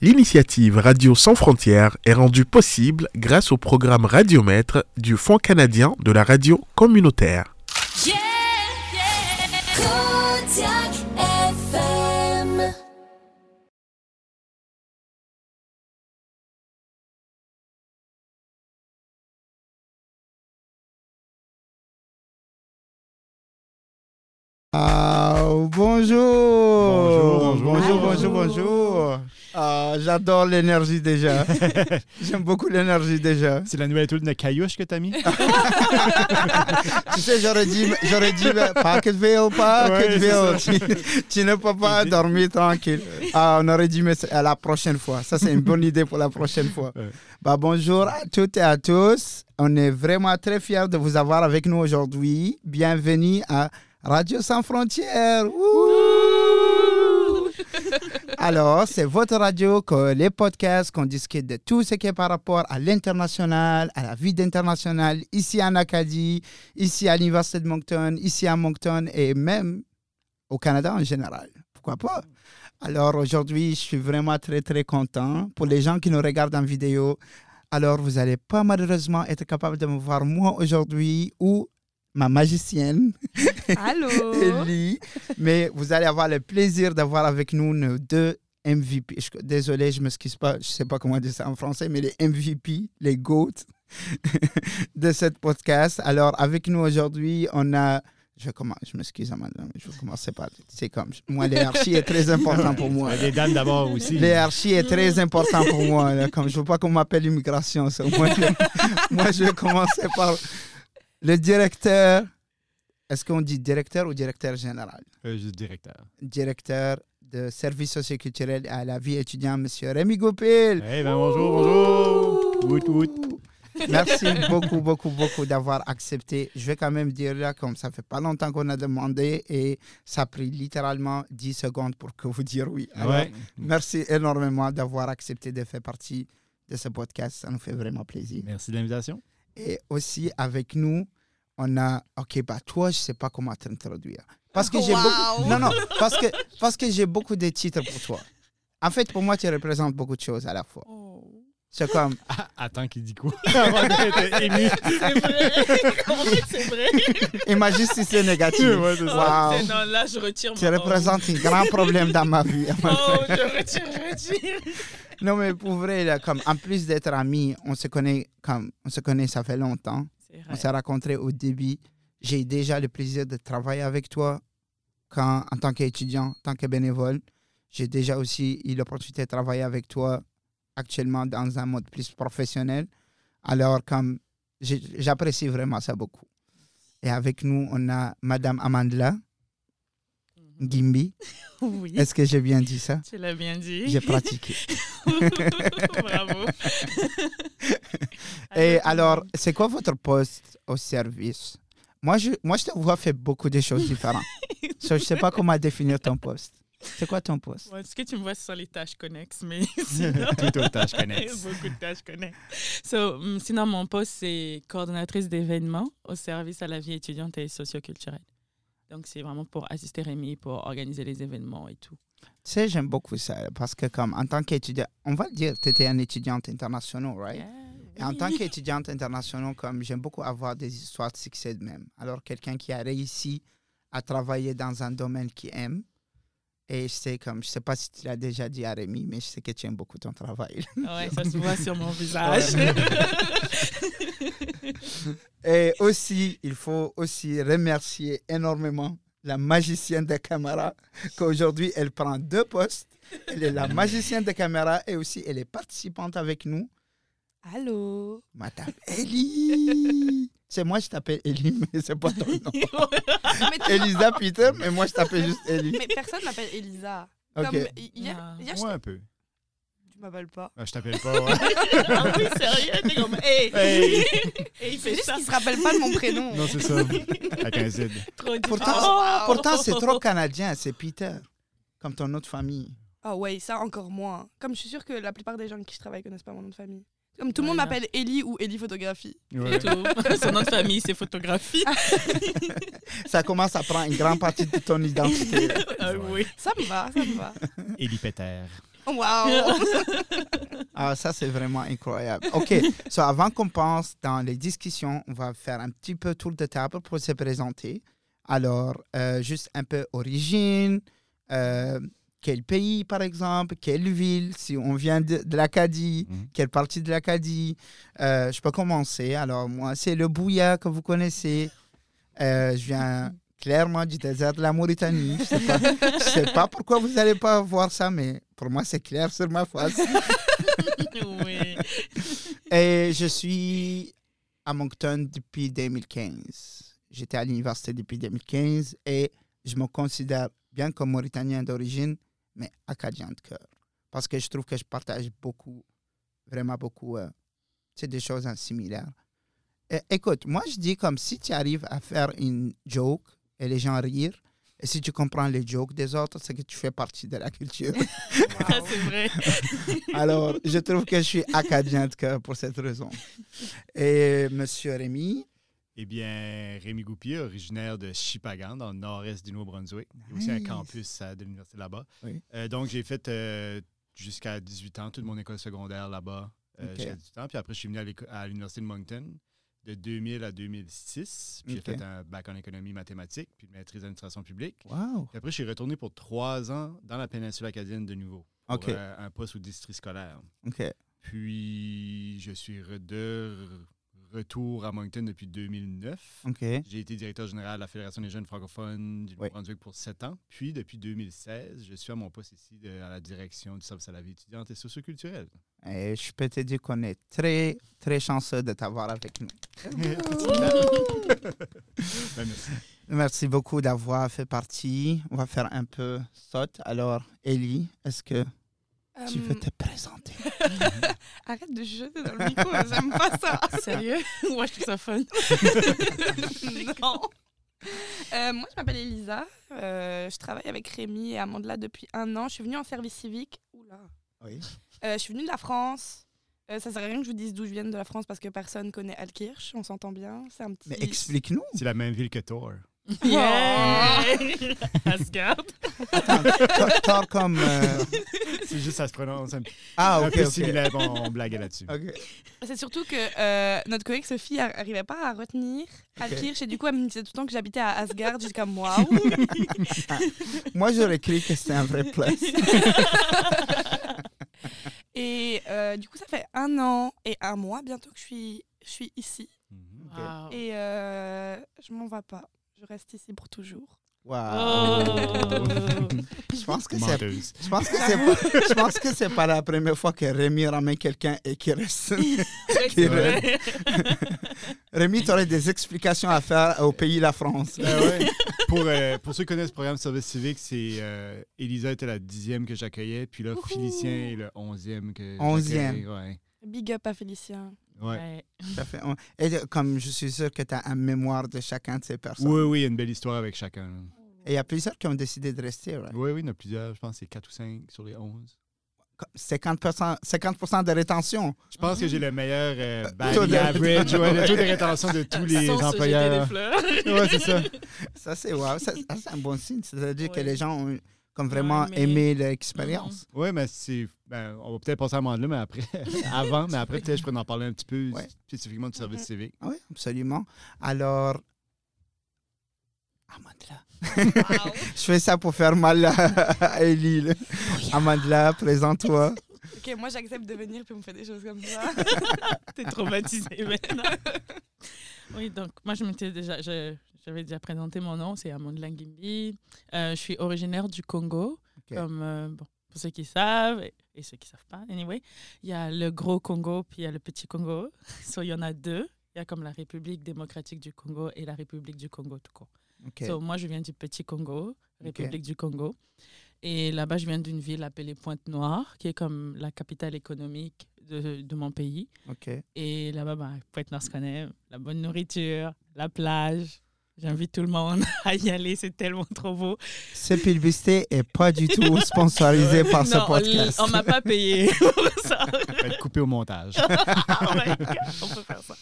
L'initiative Radio Sans Frontières est rendue possible grâce au programme Radiomètre du Fonds canadien de la radio communautaire. Ah, bonjour. Bonjour, bonjour, bonjour. bonjour. Ah, J'adore l'énergie déjà. J'aime beaucoup l'énergie déjà. C'est la nouvelle tour de Caillouche que t'as mis? Tu sais, j'aurais dit, j'aurais dit, Packetville, Packetville. tu, tu ne peux pas dormir tranquille. Ah, on aurait dit, mais c'est à la prochaine fois. Ça, c'est une bonne idée pour la prochaine fois. Ouais. Bah, bonjour à toutes et à tous. On est vraiment très fiers de vous avoir avec nous aujourd'hui. Bienvenue à Radio Sans Frontières. Alors, c'est votre radio, que les podcasts, qu'on discute de tout ce qui est par rapport à l'international, à la vie d'international, ici en Acadie, ici à l'Université de Moncton, ici à Moncton et même au Canada en général. Pourquoi pas? Alors aujourd'hui, je suis vraiment très, très content. Pour les gens qui nous regardent en vidéo, alors vous n'allez pas malheureusement être capable de me voir moi aujourd'hui ou ma magicienne. Allô? Ellie. Mais vous allez avoir le plaisir d'avoir avec nous nos deux MVP. Je- désolé, je ne m'excuse pas, je ne sais pas comment dire ça en français, mais les MVP, les GOAT de cette podcast. Alors, avec nous aujourd'hui, on a. Je, commence, je m'excuse, Amanda, mais je vais commencer par. C'est comme. Moi, l'hierarchie est très important pour moi. Les dames d'abord aussi. L'hierarchie est très important pour moi. là. Comme je ne veux pas qu'on m'appelle immigration. ça. Moi, je, moi, je vais commencer par le directeur. Est-ce qu'on dit directeur ou directeur général? Euh, juste directeur. Directeur de services socioculturels à la vie étudiante, M. Rémi Goupil. Eh ben bonjour, bonjour. Wout, wout. Merci beaucoup, beaucoup, beaucoup d'avoir accepté. Je vais quand même dire là, comme ça fait pas longtemps qu'on a demandé et ça a pris littéralement 10 secondes pour que vous dire oui. Alors, Ouais. Merci énormément d'avoir accepté de faire partie de ce podcast. Ça nous fait vraiment plaisir. Merci de l'invitation. Et aussi avec nous, on a. Ok, bah toi, je sais pas comment t'introduire. Parce que j'ai Wow. beaucoup. Non, non, parce que, parce que j'ai beaucoup de titres pour toi. En fait, pour moi, tu représentes beaucoup de choses à la fois. Oh. C'est comme. Ah, attends, qui dit quoi? Avant d'être ému. C'est vrai En fait, c'est vrai? Imagine si c'est négatif. Ouais, c'est ça. Wow. Non, là, je retire Tu représentes un grand problème dans ma vie. Oh, je retire, je retire Non, mais pour vrai, là, comme, en plus d'être amis, on se connaît, comme, on se connaît, ça fait longtemps. On s'est rencontrés au début. J'ai déjà le plaisir de travailler avec toi quand, en tant qu'étudiant, en tant que bénévole. J'ai déjà aussi eu l'opportunité de travailler avec toi actuellement dans un mode plus professionnel. Alors, comme j'apprécie vraiment ça beaucoup. Et avec nous, on a Madame Amandla Gimbi. Oui, Est-ce que j'ai bien dit ça? tu l'as bien dit. J'ai pratiqué. Bravo. Et alors, c'est quoi votre poste au service? Moi je, moi, je te vois faire beaucoup de choses différentes. So, je ne sais pas comment définir ton poste. C'est quoi ton poste? Bon, ce que tu me vois, ce sont les tâches connexes, mais sinon... Tout aux tâches connexes. Beaucoup de tâches connexes. So, hum, sinon, mon poste, c'est coordonnatrice d'événements au service à la vie étudiante et socioculturelle. Donc, c'est vraiment pour assister Rémi, pour organiser les événements et tout. Tu sais, j'aime beaucoup ça parce que, comme en tant qu'étudiant, on va le dire, tu étais une étudiante internationale, right? Et en tant qu'étudiante internationale, comme j'aime beaucoup avoir des histoires de succès de même. Alors, quelqu'un qui a réussi à travailler dans un domaine qu'il aime. Et je sais, comme, je sais pas si tu l'as déjà dit à Rémi, mais je sais que tu aimes beaucoup ton travail. Ouais, ça se voit sur mon visage. Et aussi, il faut aussi remercier énormément la magicienne de caméra, qu'aujourd'hui, elle prend deux postes. Elle est la magicienne de caméra et aussi, elle est participante avec nous, Allô? Madame Ellie. C'est moi, je t'appelle Ellie, mais c'est pas ton nom. Elisa Peter, mais moi, je t'appelle juste Ellie. mais personne m'appelle Elisa. Ok. Comme hier, Ah. hier, je Ouais, un peu. tu m'appelles pas. Ah, je t'appelle pas, ouais. ah oui, sérieux? T'es comme, hey! Hey. Et il C'est fait juste ça. qu'il se rappelle pas de mon prénom. Non, c'est ça. Avec un Z. Trop dur. Pourtant, Oh! pourtant c'est trop canadien, c'est Peter, comme ton autre famille. Ah ouais, ça encore moins. Comme je suis sûre que la plupart des gens avec qui je travaille connaissent pas mon nom de famille. Comme tout le monde m'appelle Ellie ou Ellie Photographie. Tout. Son nom de famille, c'est photographie. Ça commence à prendre une grande partie de ton identité. Ah oui. Ça me va, ça me va. Élie Peter. Waouh! Ah, ça, c'est vraiment incroyable. OK, so, avant qu'on pense dans les discussions, on va faire un petit peu tour de table pour se présenter. Alors, euh, juste un peu origine, euh, quel pays, par exemple, quelle ville, si on vient de, de l'Acadie, Mhm. quelle partie de l'Acadie. Euh, je peux commencer. Alors, moi, c'est le Bouya que vous connaissez. Euh, je viens clairement du désert de la Mauritanie. Je ne sais, pas- je sais pas pourquoi vous n'allez pas voir ça, mais pour moi, c'est clair sur ma face. oui. Et je suis à Moncton depuis 2015. J'étais à l'université depuis 2015 et je me considère bien comme Mauritanien d'origine, mais acadien de cœur. Parce que je trouve que je partage beaucoup, vraiment beaucoup, euh, tu sais, des choses similaires. Et, écoute, moi je dis comme si tu arrives à faire une joke et les gens rire, et si tu comprends les jokes des autres, c'est que tu fais partie de la culture. Ça, c'est vrai. Alors, je trouve que je suis acadien de cœur pour cette raison. Et Monsieur Rémi, Eh bien, Rémi Goupil, originaire de Chipagan, dans le nord-est du Nouveau-Brunswick. Il y a aussi un Nice. campus de l'université là-bas. Oui. Euh, donc, j'ai fait euh, jusqu'à 18 ans toute mon école secondaire là-bas. Euh, Ok. Jusqu'à 18 ans. Puis après, je suis venu à l'université de Moncton de 2000 à 2006. Puis j'ai fait un bac en économie mathématiques, puis une maîtrise d'administration publique. wow, Puis après, je suis retourné pour trois ans dans la péninsule acadienne de nouveau. Pour euh, un poste au district scolaire. Puis, je suis de retour à Moncton depuis 2009. ok, J'ai été directeur général de la Fédération des jeunes francophones du Oui. Nouveau-Brunswick pour sept ans. Puis, depuis 2016, je suis à mon poste ici de- à la direction du service à la vie étudiante et socioculturelle. Et je peux te dire qu'on est très, très chanceux de t'avoir avec nous. Ben, merci. Merci beaucoup d'avoir fait partie. On va faire un peu saute. Alors, Ellie, est-ce que tu veux Euh, te présenter? Arrête de jeter dans le micro, j'aime pas ça. Sérieux? Moi, je trouve ça fun. non. Euh, moi, je m'appelle Elisa. Euh, je travaille avec Rémi et Amandla depuis un an. Je suis venue en service civique. Oula. Oui. Euh, je suis venue de la France. Euh, ça sert à rien que je vous dise d'où je viens de la France parce que personne connaît Alkirch. On s'entend bien. C'est un petit. Mais explique-nous. C'est la même ville que Thor. Yeah! Asgard. Tor comme... euh, C'est juste, ça se prononce un, Ah, un ok, peu ok. similaire. bon, on blaguait là-dessus. Ok. C'est surtout que euh, notre collègue Sophie n'arrivait pas à retenir Alkirch et du coup elle me disait tout le temps que j'habitais à Asgard. J'étais comme waouh. Moi, j'aurais cru que c'était un vrai place. Et euh, du coup ça fait un an et un mois bientôt que je suis, je suis ici. Mhm. Wow. Et euh, je m'en vais pas. Je reste ici pour toujours. Wow. Oh. Je pense que c'est. Je pense que c'est pas, je pense que c'est pas la première fois que Rémi ramène quelqu'un et qui reste. qui Ouais. reste. Rémi, tu aurais des explications à faire au pays la France. Ben ouais. pour, euh, pour ceux qui connaissent le programme service civique, c'est euh, Elisa était la dixième que j'accueillais, puis là. Félicien est le onzième que Onzième. Ouais. Big up à Félicien. Ouais. Ça fait- Et de- comme je suis sûr que tu as un mémoire de chacun de ces personnes. Oui, oui, il y a une belle histoire avec chacun. Et il y a plusieurs qui ont décidé de rester. right? Oui, oui, il y en a plusieurs. Je pense que c'est 4 ou 5 sur les 11. 50%, 50 de rétention. Je pense que j'ai le meilleur euh, Taux batting de- average, ouais, le taux de rétention de tous les Sans se employeurs. des fleurs. Ouais, c'est ça. Ça, c'est wow. Un bon signe. C'est-à-dire que les gens ont comme vraiment aimé. aimé l'expérience. Oui, mais c'est. Ben, on va peut-être passer à là, mais après, avant, mais après, peut-être je pourrais en parler un petit peu Ouais. spécifiquement du service Mhm. civique. Oui, absolument. Alors, Amandla. Wow. Je fais ça pour faire mal à, Ellie. là. Amandla, présente-toi. ok, moi j'accepte de venir puis on me fait des choses comme ça. T'es traumatisée maintenant. oui, donc moi, je m'étais déjà, je- j'avais déjà présenté mon nom, c'est Amandla Ngimbi. Euh, je suis originaire du Congo, comme euh, bon, pour ceux qui savent et, et ceux qui savent pas. Anyway, il y a le gros Congo puis il y a le petit Congo. So, il y en a deux. Il y a comme la République démocratique du Congo et la République du Congo tout court. Ok. So, moi, je viens du petit Congo, République du Congo. Et là-bas, je viens d'une ville appelée Pointe-Noire, qui est comme la capitale économique de, de mon pays. Et là-bas, ben, Pointe-Noire se connaît, la bonne nourriture, la plage. J'invite tout le monde à y aller, c'est tellement trop beau. Cette publicité est pas du tout sponsorisée par ce non, podcast. on m'a pas payé pour ça. Va être coupé au montage. Oh my God, on peut faire ça.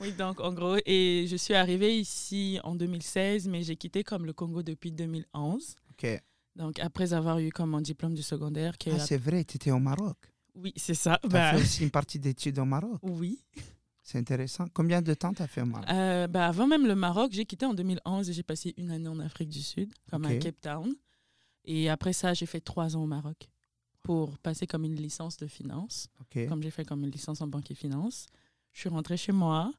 oui, donc en gros, et je suis arrivée ici en 2016, mais j'ai quitté comme le Congo depuis 2011. Ok. Donc, après avoir eu comme mon diplôme du secondaire, qui Ah, la- c'est vrai, tu étais au Maroc. oui, c'est ça. Tu as Bah, fait aussi une partie d'études au Maroc. oui. C'est intéressant. Combien de temps tu as fait au Maroc? Euh, bah, avant même le Maroc, j'ai quitté en 2011 et j'ai passé une année en Afrique du Sud, comme à. Cape Town. Et après ça, j'ai fait trois ans au Maroc pour passer comme une licence de finance, comme j'ai fait comme une licence en banque et finance. Je suis rentrée chez moi.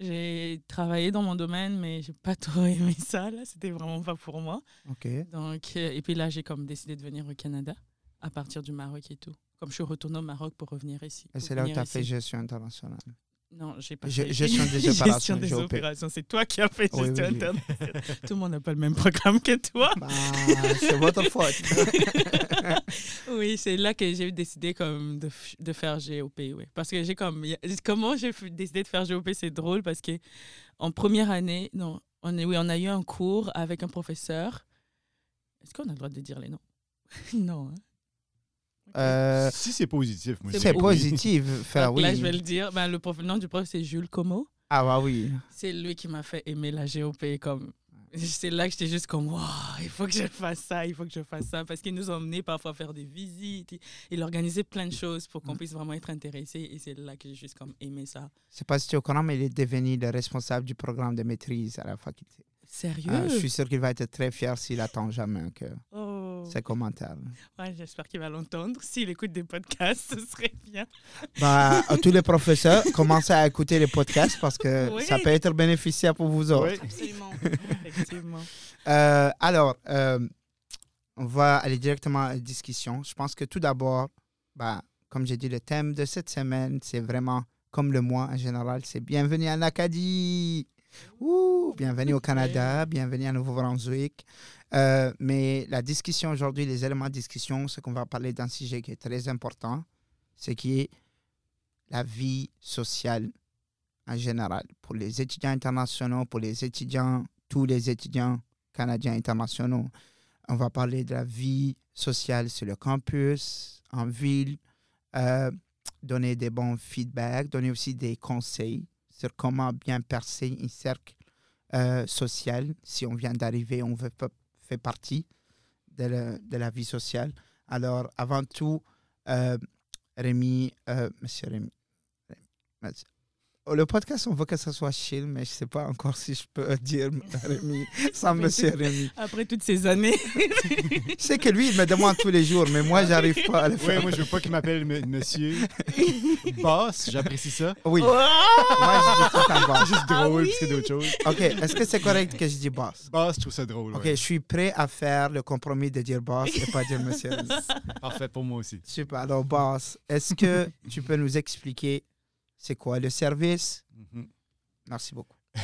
J'ai travaillé dans mon domaine, mais j'ai pas trop aimé ça. Là, c'était vraiment pas pour moi. Donc, euh, et puis là, j'ai comme décidé de venir au Canada à partir du Maroc et tout. Comme je suis retournée au Maroc pour revenir ici. Et c'est là où tu as ici. fait gestion internationale. Non, j'ai pas fait. gestion des opérations, gestion des opérations. C'est toi qui as fait Oui, gestion oui. Tout le monde n'a pas le même programme que toi. Bah, c'est votre faute. Oui, c'est là que j'ai décidé comme de, de faire GOP, oui. Parce que j'ai comme comment j'ai décidé de faire GOP, c'est drôle parce que en première année, non, on est, oui, on a eu un cours avec un professeur. Est-ce qu'on a le droit de dire les noms? Non. hein. Euh, Si c'est positif, moi, c'est positif. Faire, oui. Là, je vais le dire. Ben, le, prof, le nom du prof, c'est Jules Como. Ah, bah oui. C'est lui qui m'a fait aimer la GOP. Comme... C'est là que j'étais juste comme, Wow, il faut que je fasse ça, il faut que je fasse ça. Parce qu'il nous emmenait parfois faire des visites. Il- Il organisait plein de choses pour qu'on puisse vraiment être intéressé. Et c'est là que j'ai juste comme aimé ça. Je sais pas si tu es au courant, mais il est devenu le responsable du programme de maîtrise à la faculté. Sérieux? Euh, je suis sûr qu'il va être très fier s'il attend jamais que Oh. Ses commentaires. Ouais, J'espère qu'il va l'entendre. S'il écoute des podcasts, ce serait bien. Bah, à tous les professeurs, commencez à écouter les podcasts parce que Oui. ça peut être bénéficiaire pour vous autres. Oui. Absolument. Effectivement. Euh, alors, euh, on va aller directement à la discussion. Je pense que tout d'abord, bah, comme j'ai dit, le thème de cette semaine, c'est vraiment comme le mois en général, c'est bienvenue en Acadie. Ouh, bienvenue au Canada, bienvenue à Nouveau-Brunswick. Euh, mais la discussion aujourd'hui, les éléments de discussion, c'est qu'on va parler d'un sujet qui est très important, c'est qui est la vie sociale en général, pour les étudiants internationaux, pour les étudiants, tous les étudiants canadiens internationaux. On va parler de la vie sociale sur le campus, en ville, euh, donner des bons feedbacks, donner aussi des conseils sur comment bien percer un cercle euh, social. Si on vient d'arriver, on veut fait partie de, la- de la vie sociale. Alors, avant tout, euh, Rémi, euh, monsieur Rémi, Rémi, le podcast, on veut que ça soit chill, mais je sais pas encore si je peux dire Rémi sans monsieur Rémi. Après toutes ces années. Je sais que lui, il me demande tous les jours, mais moi, j'arrive pas à le Oui, faire. moi, je veux pas qu'il m'appelle monsieur. Boss, j'apprécie ça. Oui, moi, je dis tout en C'est boss. juste Ah drôle, oui? puis c'est d'autres choses. OK, est-ce que c'est correct que je dis boss? Boss, je trouve ça drôle. OK, ouais. je suis prêt à faire le compromis de dire boss et pas dire monsieur Rémi. Parfait pour moi aussi. Super. Alors, boss, est-ce que tu peux nous expliquer c'est quoi le service? Mhm. Merci beaucoup.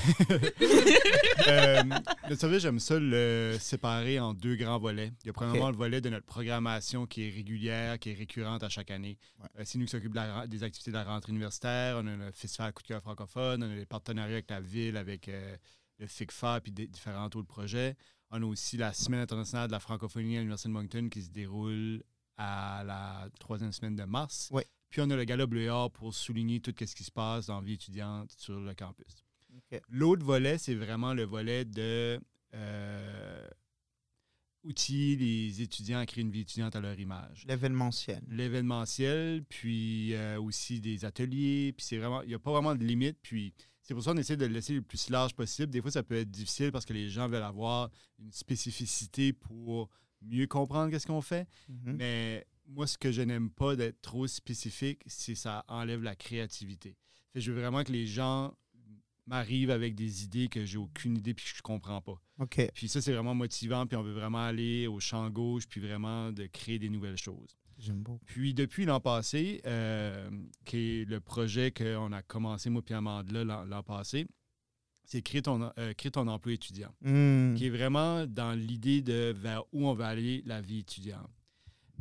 Euh, le service, j'aime ça le séparer en deux grands volets. Il y a premièrement le volet de notre programmation qui est régulière, qui est récurrente à chaque année. Ouais. Euh, c'est nous qui s'occupons de des activités de la rentrée universitaire. On a le festival Coup de cœur francophone. On a des partenariats avec la ville, avec euh, le FICFA puis des différents autres projets. On a aussi la Semaine internationale de la francophonie à l'Université de Moncton qui se déroule à la troisième semaine de mars. Ouais. Puis on a le Gala Bleu Or pour souligner tout ce qui se passe dans la vie étudiante sur le campus. L'autre volet, c'est vraiment le volet de euh, outiller les étudiants à créer une vie étudiante à leur image. L'événementiel. L'événementiel, puis euh, aussi des ateliers, puis c'est vraiment, il n'y a pas vraiment de limite, puis c'est pour ça qu'on essaie de le laisser le plus large possible. Des fois, ça peut être difficile parce que les gens veulent avoir une spécificité pour mieux comprendre qu'est-ce qu'on fait. Mhm. Mais moi, ce que je n'aime pas d'être trop spécifique, c'est ça enlève la créativité. Fait je veux vraiment que les gens m'arrivent avec des idées que j'ai aucune idée puis que je comprends pas. OK. Puis ça, c'est vraiment motivant, puis on veut vraiment aller au champ gauche, puis vraiment de créer des nouvelles choses. J'aime beaucoup. Puis depuis l'an passé, euh, qui est le projet qu'on a commencé, moi puis Amanda, l'an l'an passé, c'est créer ton, euh, créer ton emploi étudiant Hmm. qui est vraiment dans l'idée de vers où on va aller la vie étudiante.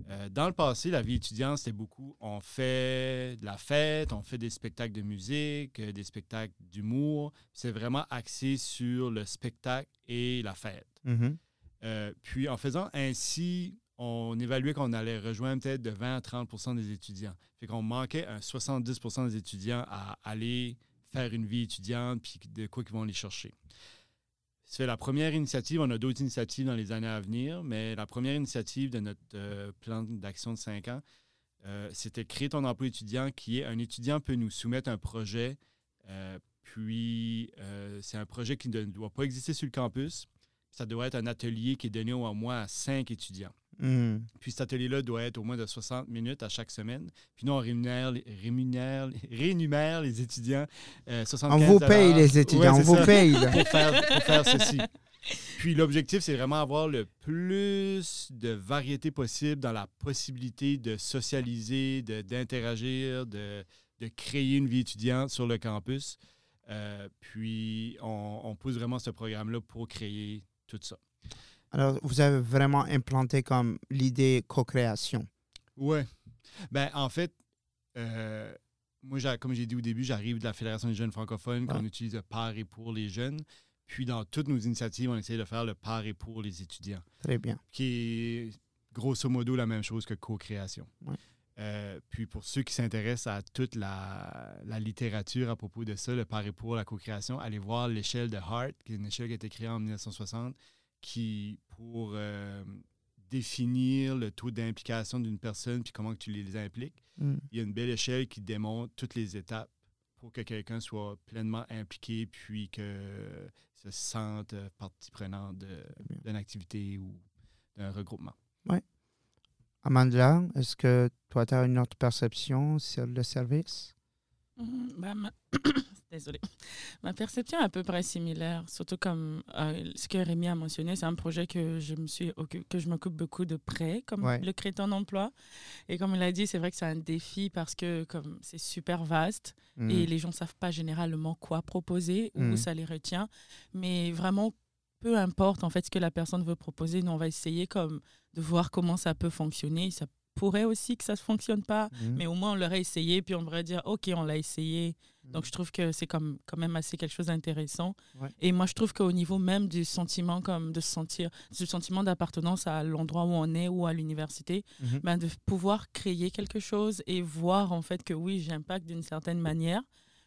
Euh, dans le passé, la vie étudiante, c'était beaucoup, on fait de la fête, on fait des spectacles de musique, euh, des spectacles d'humour. C'est vraiment axé sur le spectacle et la fête. Mhm. Euh, puis en faisant ainsi, on évaluait qu'on allait rejoindre peut-être de 20 à 30% des étudiants. Fait qu'on manquait un 70% des étudiants à aller faire une vie étudiante, puis de quoi qu'ils vont les chercher. C'est la première initiative. On a d'autres initiatives dans les années à venir, mais la première initiative de notre euh, plan d'action de cinq ans, euh, c'était créer ton emploi étudiant, qui est un étudiant peut nous soumettre un projet, euh, puis c'est un projet qui ne doit pas exister sur le campus. Ça doit être un atelier qui est donné au moins à cinq étudiants. Hmm. Puis cet atelier-là doit être au moins de 60 minutes à chaque semaine. Puis nous, on rémunère, les- rémunère, rémunère les étudiants euh, 75 On vous paye, les étudiants, Ouais, on vous ça. paye. pour faire, pour faire ceci. Puis l'objectif, c'est vraiment avoir le plus de variété possible dans la possibilité de socialiser, de- d'interagir, de, de créer une vie étudiante sur le campus. Euh, puis on, on pousse vraiment ce programme-là pour créer tout ça. Alors, vous avez vraiment implanté comme l'idée co-création. Ouais. Ben, en fait, euh, moi, comme j'ai dit au début, j'arrive de la Fédération des jeunes francophones, qu'on utilise le par et pour les jeunes. Puis, dans toutes nos initiatives, on essaie de faire le par et pour les étudiants, Très bien. qui est grosso modo la même chose que co-création. Ouais. Euh, puis, pour ceux qui s'intéressent à toute la, la littérature à propos de ça, le par et pour, la co-création, allez voir l'échelle de Hart, qui est une échelle qui a été créée en 1960, qui, pour euh, définir le taux d'implication d'une personne puis comment que tu les impliques, Hmm. il y a une belle échelle qui démontre toutes les étapes pour que quelqu'un soit pleinement impliqué puis que se sente euh, partie prenante d'une activité ou d'un regroupement. Amanda, est-ce que toi, tu as une autre perception sur le service? Mhm, bah, ma- Désolée. Ma perception est à peu près similaire, surtout comme euh, ce que Rémi a mentionné, c'est un projet que je me suis que je m'occupe beaucoup de près, comme Ouais. le créton d'emploi. Et comme il a dit, c'est vrai que c'est un défi parce que comme c'est super vaste et les gens savent pas généralement quoi proposer ou Mm. ça les retient. Mais vraiment, peu importe en fait ce que la personne veut proposer, nous on va essayer comme de voir comment ça peut fonctionner. Ça pourrait aussi que ça ne fonctionne pas, Hmm. mais au moins on l'aurait essayé, puis on pourrait dire ok, on l'a essayé. Donc Mm. je trouve que c'est comme quand même assez quelque chose d'intéressant. Ouais. Et moi je trouve qu'au niveau même du sentiment comme de se sentir, du sentiment d'appartenance à l'endroit où on est ou à l'université, Mhm. ben, de pouvoir créer quelque chose et voir en fait que oui, j'impacte d'une certaine manière.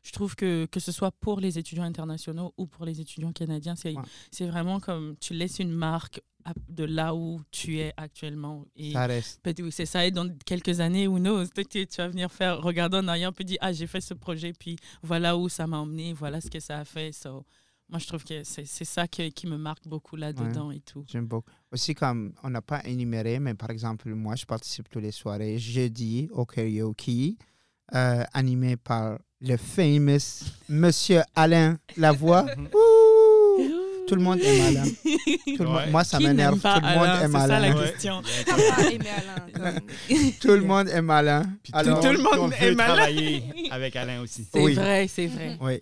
Je trouve que que ce soit pour les étudiants internationaux ou pour les étudiants canadiens, c'est Ouais. vraiment comme tu laisses une marque de là où tu es actuellement. Et Ça reste. c'est ça. Et dans quelques années, ou knows, que tu vas venir faire, regarder en arrière, puis dire Ah, j'ai fait ce projet, puis voilà où ça m'a emmené, voilà ce que ça a fait. So, moi, je trouve que c'est ça que- qui me marque beaucoup là-dedans et tout. J'aime beaucoup. Aussi, comme on n'a pas énuméré, mais par exemple, moi, je participe tous les soirées jeudi au karaoke, euh, animé par le famous Monsieur Alain Lavoie. Ouh! Tout le monde est malin. Tout le Ouais. moi, ça m'énerve. Tout le monde Alain? est C'est ça la malin. Question. Alain. Tout le monde est malin. Alors, tout le monde veut malin. travailler avec Alain aussi. C'est Oui. vrai, c'est vrai. oui.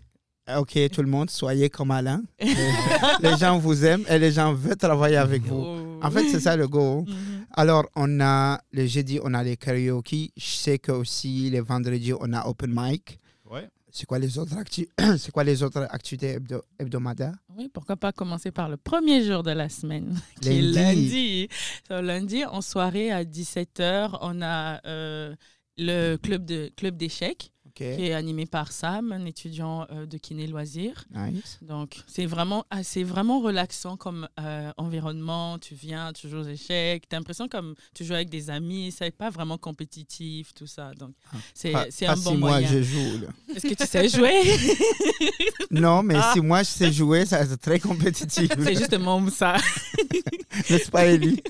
Ok, tout le monde, soyez comme Alain. Les gens vous aiment et les gens veulent travailler avec vous. Oh. En fait, c'est ça le goal. Mhm. Alors, on a le jeudi, on a les karaoke. Je sais que aussi les vendredis, on a open mic. Ouais. C'est quoi les autres acti- C'est quoi les autres activités hebdo- hebdomadaires? Oui, pourquoi pas commencer par le premier jour de la semaine, qui est Lundi. lundi. So, lundi, en soirée à 17h, on a euh, le club de club d'échecs Qui est animé par Sam, un étudiant euh, de kiné loisirs. Nice. Donc, c'est vraiment, ah, c'est vraiment relaxant comme euh, environnement. Tu viens, tu joues aux échecs. Tu as l'impression comme tu joues avec des amis. C'est pas vraiment compétitif, tout ça. Donc, Ah. c'est pas un si bon moi moyen. je joue. Est-ce que tu sais jouer? Non, mais Ah. si moi je sais jouer, ça c'est très compétitif. C'est justement ça. N'est-ce pas, Ellie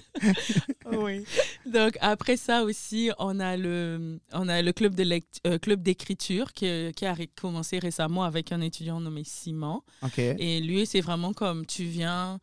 oui. Donc après ça aussi, on a le, on a le club euh, club d'écriture qui, qui a commencé récemment avec un étudiant nommé Simon. Et lui, c'est vraiment comme tu viens,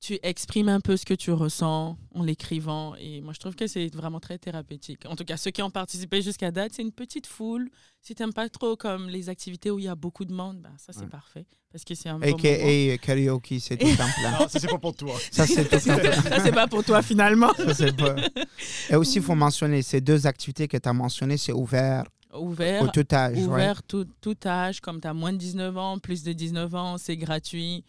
tu exprimes un peu ce que tu ressens en l'écrivant. Et moi, je trouve que c'est vraiment très thérapeutique. En tout cas, ceux qui ont participé jusqu'à date, c'est une petite foule. Si tu n'aimes pas trop comme les activités où il y a beaucoup de monde, ben, ça, c'est Ouais. parfait. Parce que c'est un bon. AKA karaoke, c'est tout en plein. Non, ça, c'est pas pour toi. Ça, c'est tout en plein. ça, c'est pas pour toi finalement. Ça, c'est pas- Et aussi, il faut mentionner ces deux activités que tu as mentionnées, c'est ouvert Ouvert. au tout âge. ouvert tout, tout âge, comme tu as moins de 19 ans, plus de 19 ans, c'est gratuit.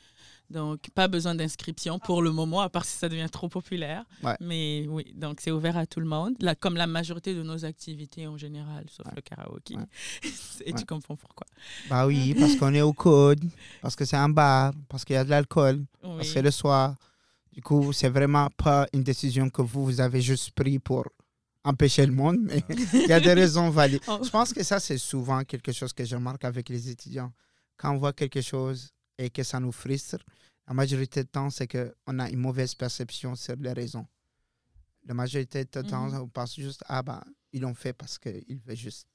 Donc, pas besoin d'inscription pour le moment, à part si ça devient trop populaire. Ouais. Mais oui, donc c'est ouvert à tout le monde, là, comme la majorité de nos activités en général, sauf Ouais. le karaoké. Ouais. Et tu comprends pourquoi. Bah oui, parce qu'on est au code, parce que c'est un bar, parce qu'il y a de l'alcool, Oui. parce que c'est le soir. Du coup, c'est vraiment pas une décision que vous, vous avez juste pris pour empêcher le monde, mais il y a des raisons valides. Oh. Je pense que ça, c'est souvent quelque chose que je remarque avec les étudiants. Quand on voit quelque chose et que ça nous frustre, la majorité du temps, c'est qu'on a une mauvaise perception sur les raisons. La majorité du temps, Mhm. on pense juste, ah ben, ils l'ont fait parce qu'ils veulent juste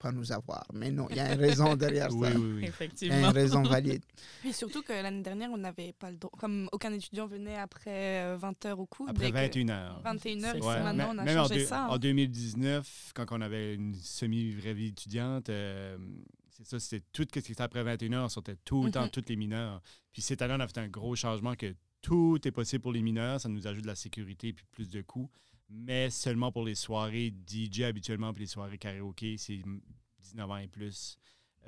pas nous avoir. Mais non, il y a une raison derrière Oui, ça. oui, oui. Il y a Effectivement. une raison valide. Puis surtout que l'année dernière, on n'avait pas le droit. Comme aucun étudiant venait après 20h au cours. Après dès que- 21 heures. 21h, C'est ici ça. maintenant, on a même changé en, deux- ça. hein. en 2019, quand on avait une semi-vraie vie étudiante, euh, c'est ça, c'était tout ce qui était après 21 heures, on sortait tout le temps, Mhm. tous les mineurs. Puis cette année, on a fait un gros changement que tout est possible pour les mineurs, ça nous ajoute de la sécurité puis plus de coûts, mais seulement pour les soirées DJ habituellement, puis les soirées karaoké, c'est 19 ans et plus.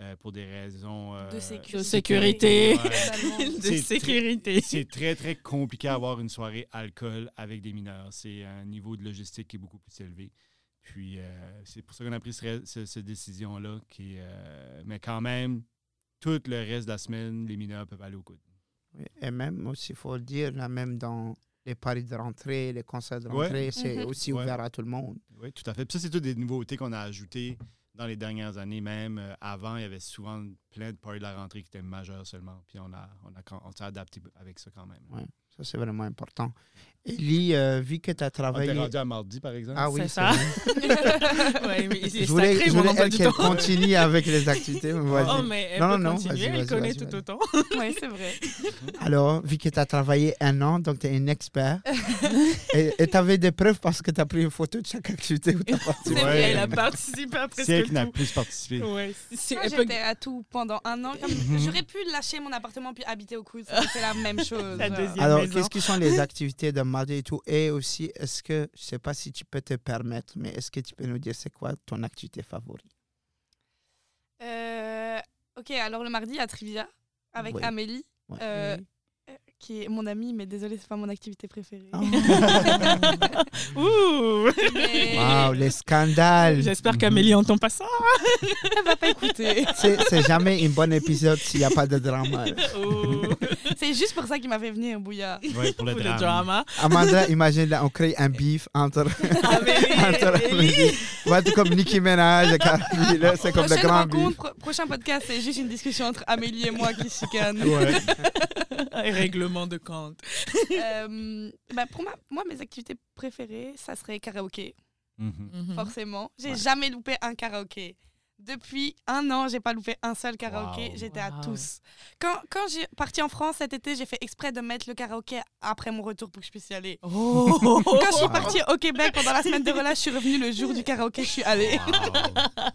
euh, pour des raisons euh, de sécurité. De sécurité. De C'est très- sécurité. C'est très, très compliqué à avoir une soirée alcool avec des mineurs. C'est un niveau de logistique qui est beaucoup plus élevé. Puis, euh, c'est pour ça qu'on a pris ce- ce- cette décision-là. euh, mais quand même, tout le reste de la semaine, les mineurs peuvent aller au coude. Oui, Et même aussi, il faut le dire, là, même dans les paris de rentrée, les concerts de Ouais. rentrée, c'est Mhm. aussi Ouais. ouvert à tout le monde. Oui, tout à fait. Puis ça, c'est toutes des nouveautés qu'on a ajoutées dans les dernières années. Même euh, avant, il y avait souvent plein de parties de la rentrée qui étaient majeures seulement. Puis on, a, on, a, on s'est adapté avec ça quand même. Ouais. Ça, c'est vraiment important. Élie, euh, vu que tu as On était travaillé. rendu à mardi, par exemple. Ah oui, C'est c'est ça. Ouais, mais c'est Je voulais, sacré je voulais elle, qu'elle continue avec les activités. mais vas-y. Oh, mais elle Non, peut non, non, continuer, vas-y, elle vas-y, connaît vas-y, tout vas-y. autant. Oui, c'est vrai. Alors, vu que tu as travaillé un an, donc tu es une expert, et tu avais des preuves parce que tu as pris une photo de chaque activité où tu as C'est participé. vrai, Ouais. elle a participé à presque C'est elle qui n'a plus participé. Ouais, c'est- Moi, peut- j'étais à tout pendant un an. Comme- Mhm. J'aurais pu lâcher mon appartement puis habiter au coude. Fait la même chose. La deuxième. Alors, qu'est-ce qui sont les activités de mardi et tout Et aussi, est-ce que, je sais pas si tu peux te permettre, mais est-ce que tu peux nous dire c'est quoi ton activité favorite? Euh, ok, alors le mardi à Trivia avec. Amélie, Ouais. euh, Oui. qui est mon amie, mais désolée, c'est pas mon activité préférée. Oh. Ouh! Mais Waouh, les scandales J'espère qu'Amélie entend pas ça. elle va pas écouter. C'est c'est jamais un bon épisode s'il n'y a pas de drama. Ouh. C'est juste pour ça qu'il m'a fait venir, Bouya. Ouais, pour le Pour le drame. drama. Amanda, imagine là, on crée un beef entre, Amélie, entre Amélie. Ouais, tout comme Nicki Minaj et Cardi, là, c'est comme le grand beef. pro- prochain podcast, c'est juste une discussion entre Amélie et moi qui se chicanent. Ouais. Règlement de compte. Euh, bah, pour ma- moi, mes activités préférées, ça serait karaoké. Mhm. forcément. J'ai Ouais. jamais loupé un karaoké. Depuis un an, j'ai pas loupé un seul karaoké. Wow. J'étais à tous. Quand, quand j'ai parti en France cet été, j'ai fait exprès de mettre le karaoké après mon retour pour que je puisse y aller. Oh! Quand je suis partie au Québec pendant la semaine de relâche, je suis revenue le jour du karaoké, je suis allée. Wow.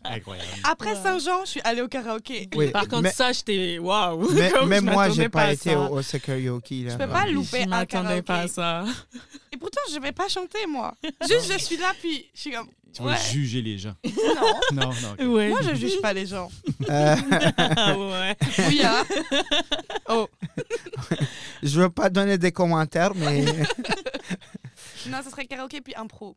Incroyable. Après. Saint-Jean, je suis allée au karaoké. Oui, Par contre, mais- ça, j'étais waouh! Même je moi, j'ai pas à été au, au karaoke. Là. Je peux pas louper Je un m'attendais pas à karaoké. ça. Et pourtant, je vais pas chanter, moi. Juste, je suis là, puis je suis comme. Tu vas Ouais. juger les gens. Non, Non, non. Ouais. moi, je juge pas les gens. Euh, Ah ouais. Oui, hein. Oh, je veux pas donner des commentaires, mais non, ce serait karaoké puis impro.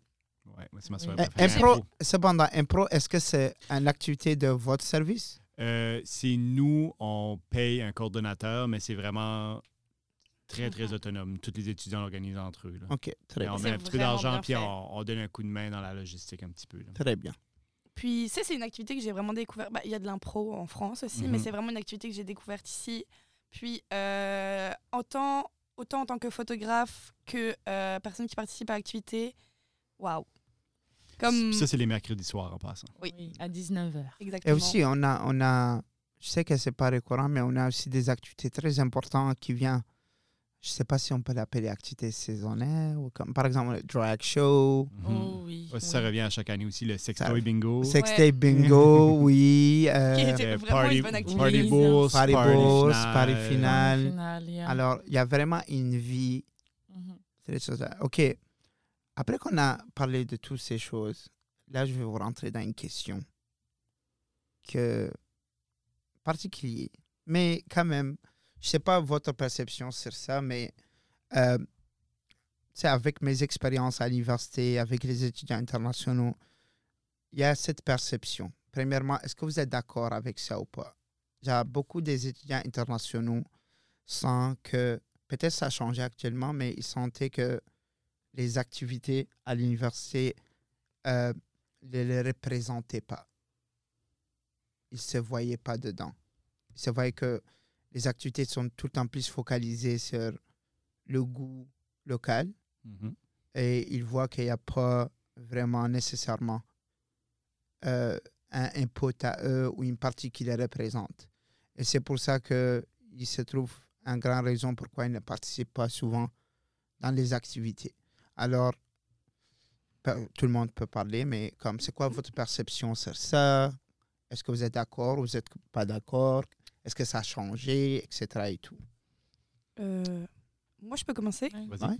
Ouais, c'est ma soirée Oui. Euh, impro, cependant, impro, est-ce que c'est une activité de votre service? Euh, c'est nous, on paye un coordonnateur, mais c'est vraiment très, très autonome. Tous les étudiants l'organisent entre eux. là. Ok, très Et on bien. met un petit peu d'argent, bien puis on, on donne un coup de main dans la logistique un petit peu. là. Très bien. Puis, ça, c'est une activité que j'ai vraiment découverte. Bah, Il y a de l'impro en France aussi, mais Mhm. c'est vraiment une activité que j'ai découverte ici. Puis, euh, autant, autant en tant que photographe que euh, personne qui participe à l'activité, waouh. Comme. Ça, c'est les mercredis soirs en passant. Oui. Oui, à 19h. Et Exactement. aussi, on a, on a, je sais que c'est pas récurrent, mais on a aussi des activités très importantes qui viennent. Je sais pas si on peut l'appeler activités saisonnières ou comme par exemple le drag show, Mhm. Oh oui. Ouais, ça oui. revient à chaque année aussi, le sextoy bingo. sextape bingo, oui, euh, Qui était vraiment party, une bonne activité. party bourse, Party bourse, finale. final, yeah. Alors, il y a vraiment une vie Mhm. C'est des choses. là. OK. Après qu'on a parlé de toutes ces choses, là, je vais vous rentrer dans une question que particulière. Mais quand même, je sais pas votre perception sur ça, mais euh, avec mes expériences à l'université, avec les étudiants internationaux, il y a cette perception. Premièrement, est-ce que vous êtes d'accord avec ça ou pas? A beaucoup des étudiants internationaux sans que, peut-être ça a actuellement, mais ils sentaient que les activités à l'université euh, ne les représentaient pas. Ils ne se voyaient pas dedans. Ils se voyaient que les activités sont tout le temps plus focalisées sur le goût local Mhm. et ils voient qu'il n'y a pas vraiment nécessairement euh, un input à eux ou une partie qui les représente. Et c'est pour ça qu'il se trouve une grande raison pourquoi ils ne participent pas souvent dans les activités. Alors, pe- tout le monde peut parler, mais comme c'est quoi votre perception sur ça? Est-ce que vous êtes d'accord ou vous n'êtes pas d'accord? Est-ce que ça a changé, etc. et tout? Euh, moi, je peux commencer? Vas-y. Ouais.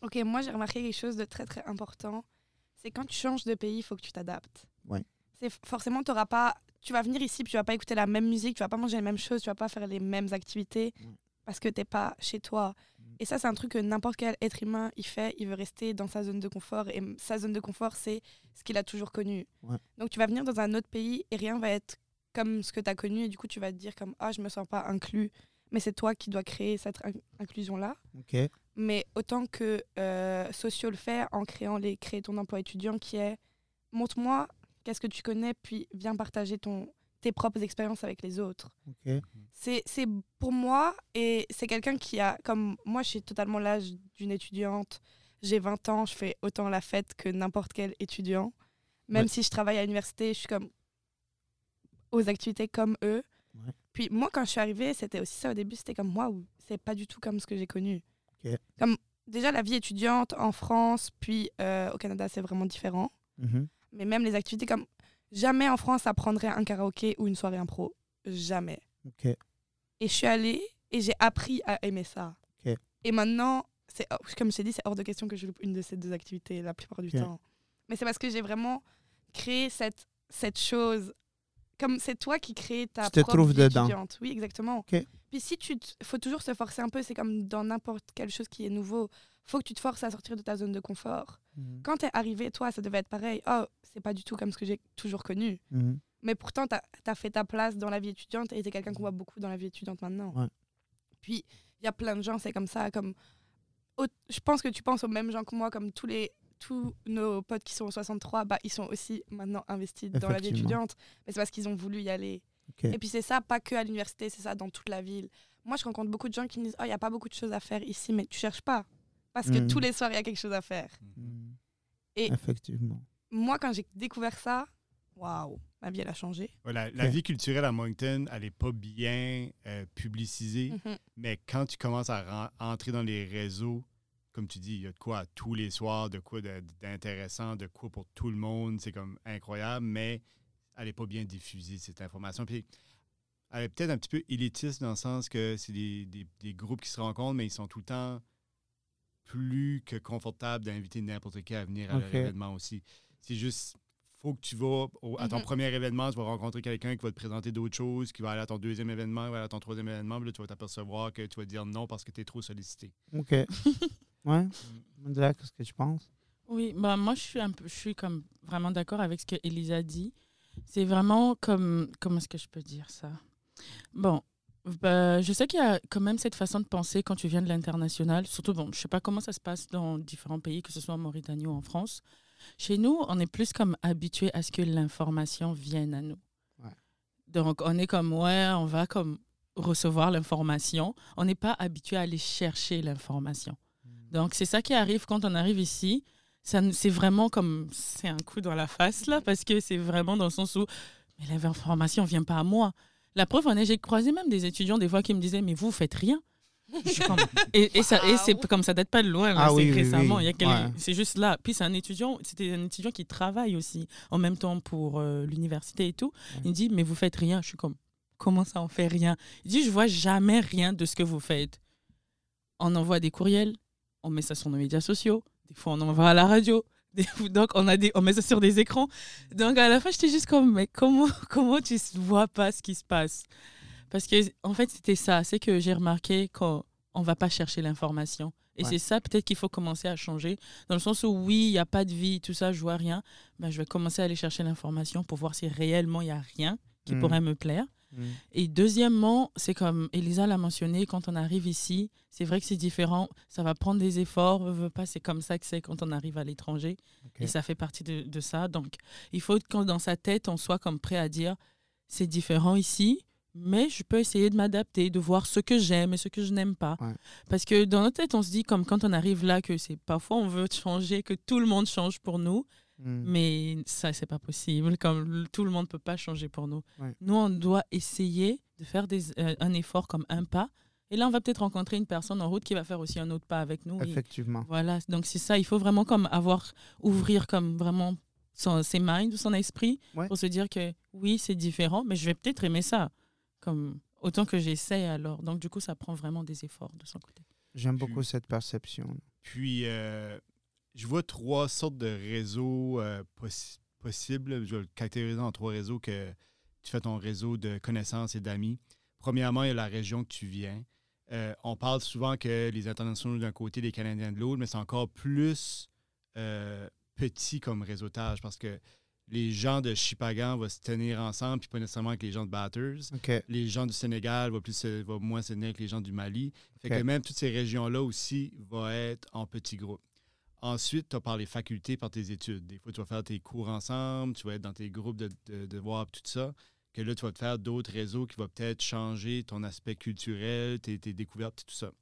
Ok, moi j'ai remarqué quelque chose de très très important. C'est quand tu changes de pays, il faut que tu t'adaptes. Ouais. C'est forcément, t'auras pas. Tu vas venir ici, puis tu vas pas écouter la même musique, tu vas pas manger les mêmes choses, tu vas pas faire les mêmes activités Ouais. parce que t'es pas chez toi. Mm. Et ça, c'est un truc que n'importe quel être humain il fait. Il veut rester dans sa zone de confort. Et sa zone de confort, c'est ce qu'il a toujours connu. Ouais. Donc tu vas venir dans un autre pays et rien va être comme ce que tu as connu. Et du coup, tu vas te dire comme ah, je me sens pas inclus. Mais c'est toi qui dois créer cette in- inclusion-là OK. mais autant que euh, Socio le fait en créant les créer ton emploi étudiant qui est montre-moi qu'est-ce que tu connais puis viens partager ton tes propres expériences avec les autres. C'est pour moi et c'est quelqu'un qui a comme moi j'ai totalement l'âge d'une étudiante. J'ai 20 ans, je fais autant la fête que n'importe quel étudiant. Même Ouais. si je travaille à l'université, je suis comme aux activités comme eux. Ouais. Puis moi, quand je suis arrivée, c'était aussi ça au début, c'était comme waouh, c'est pas du tout comme ce que j'ai connu. Comme déjà la vie étudiante en France, puis euh, au Canada, c'est vraiment différent. Mhm. Mais même les activités comme jamais en France, ça prendrait un karaoké ou une soirée impro. Jamais. Et je suis allée et j'ai appris à aimer ça. Et maintenant, c'est comme je t'ai dit, c'est hors de question que je loupe une de ces deux activités la plupart du temps. Mais c'est parce que j'ai vraiment créé cette, cette chose. Comme c'est toi qui crée ta Tu te propre trouves dedans. étudiante. Oui, exactement. Puis si tu... Il faut toujours se forcer un peu. C'est comme dans n'importe quelle chose qui est nouveau. faut que tu te forces à sortir de ta zone de confort. Mhm. Quand tu es arrivé, toi, ça devait être pareil. Oh, c'est pas du tout comme ce que j'ai toujours connu. Mhm. Mais pourtant, tu as, fait ta place dans la vie étudiante et tu es quelqu'un qu'on voit beaucoup dans la vie étudiante maintenant. Ouais. Puis, il y a plein de gens, c'est comme ça. Comme, je pense que tu penses aux mêmes gens que moi, comme tous, les, tous nos potes qui sont au 63, bah, ils sont aussi maintenant investis dans la vie étudiante. Mais c'est parce qu'ils ont voulu y aller. Et puis, c'est ça, pas que à l'université, c'est ça dans toute la ville. Moi, je rencontre beaucoup de gens qui me disent Oh, il n'y a pas beaucoup de choses à faire ici, mais tu cherches pas. Parce que Mhm. tous les soirs, il y a quelque chose à faire. Mhm. Et- Effectivement. Moi, quand j'ai découvert ça, waouh, ma vie, elle a changé. Ouais, la, vie culturelle à Moncton, elle n'est pas bien euh, publicisée, Mhm. mais quand tu commences à entrer dans les réseaux, comme tu dis, il y a de quoi tous les soirs, de quoi d'intéressant, de quoi pour tout le monde, c'est comme incroyable, mais elle n'est pas bien diffusée, cette information. Puis elle est peut-être un petit peu élitiste dans le sens que c'est des, des- des groupes qui se rencontrent, mais ils sont tout le temps plus que confortables d'inviter n'importe qui à venir à leur événement aussi. C'est juste, faut que tu vas au- à ton Mhm. premier événement, tu vas rencontrer quelqu'un qui va te présenter d'autres choses, qui va aller à ton deuxième événement, qui va aller à ton troisième événement, puis là, tu vas t'apercevoir que tu vas dire non parce que tu es trop sollicité. OK. ouais. Mandela, qu'est-ce que tu penses? Oui, bah moi je suis un peu, je suis comme vraiment d'accord avec ce que Elisa dit. C'est vraiment comme, comment est-ce que je peux dire ça? Bon, bah, je sais qu'il y a quand même cette façon de penser quand tu viens de l'international. Surtout, bon, je sais pas comment ça se passe dans différents pays, que ce soit en Mauritanie ou en France. Chez nous, on est plus comme habitué à ce que l'information vienne à nous. Ouais. Donc, on est comme ouais, on va comme recevoir l'information. On n'est pas habitué à aller chercher l'information. Donc, c'est ça qui arrive quand on arrive ici. C'est vraiment comme. C'est un coup dans la face, là, parce que c'est vraiment dans le sens où. Mais l'information ne vient pas à moi. La preuve en est, j'ai croisé même des étudiants des fois qui me disaient Mais vous, faites rien. Comme- et, et ça, et c'est comme ça date pas de loin, là, Ah c'est oui, oui, récemment. oui. Il y a quelques- Ouais. C'est juste là. Puis c'est un étudiant, c'était un étudiant qui travaille aussi en même temps pour euh, l'université et tout. Il me dit Mais vous faites rien. Je suis comme Comment ça, on fait rien? Il dit Je vois jamais rien de ce que vous faites. On envoie des courriels, on met ça sur nos médias sociaux, des fois on envoie à la radio. Des fois, donc on, a des, on met ça sur des écrans. Donc à la fin, j'étais juste comme, mais comment, comment tu ne vois pas ce qui se passe? Parce que, en fait, c'était ça. C'est que j'ai remarqué qu'on ne va pas chercher l'information. Et Ouais. c'est ça, peut-être qu'il faut commencer à changer. Dans le sens où, oui, il n'y a pas de vie, tout ça, je vois rien. Ben, je vais commencer à aller chercher l'information pour voir si réellement il n'y a rien qui Mm. pourrait me plaire. Mm. Et deuxièmement, c'est comme Elisa l'a mentionné, quand on arrive ici, c'est vrai que c'est différent. Ça va prendre des efforts. veut, pas, c'est comme ça que c'est quand on arrive à l'étranger. Et ça fait partie de, de ça. Donc, il faut que dans sa tête, on soit comme prêt à dire c'est différent ici, mais je peux essayer de m'adapter, de voir ce que j'aime et ce que je n'aime pas. Ouais. Parce que dans notre tête, on se dit, comme quand on arrive là, que c'est parfois on veut changer, que tout le monde change pour nous. Mm. Mais ça, c'est pas possible. Comme tout le monde peut pas changer pour nous. Ouais. Nous, on doit essayer de faire des, euh, un effort comme un pas. Et là, on va peut-être rencontrer une personne en route qui va faire aussi un autre pas avec nous. Et Effectivement. voilà. Donc, c'est ça. Il faut vraiment comme avoir, ouvrir comme vraiment son, ses minds ou son esprit Ouais. pour se dire que oui, c'est différent, mais je vais peut-être aimer ça. Comme autant que j'essaie alors. Donc, du coup, ça prend vraiment des efforts de son côté. J'aime beaucoup cette perception. Puis, euh, je vois trois sortes de réseaux euh, possi- possibles. Je vais le catégoriser en trois réseaux que tu fais ton réseau de connaissances et d'amis. Premièrement, il y a la région que tu viens. Euh, on parle souvent que les internationaux d'un côté, les Canadiens de l'autre, mais c'est encore plus euh, petit comme réseautage parce que les gens de Chipagan vont se tenir ensemble, puis pas nécessairement avec les gens de Batters les gens du Sénégal vont, plus, se- vont moins se tenir avec les gens du Mali. Fait que même toutes ces régions-là aussi vont être en petits groupes. Ensuite, tu as par les facultés, par tes études. Des fois, tu vas faire tes cours ensemble, tu vas être dans tes groupes de, de tout ça. Que là, tu vas te faire d'autres réseaux qui vont peut-être changer ton aspect culturel, tes, tes découvertes, tout ça.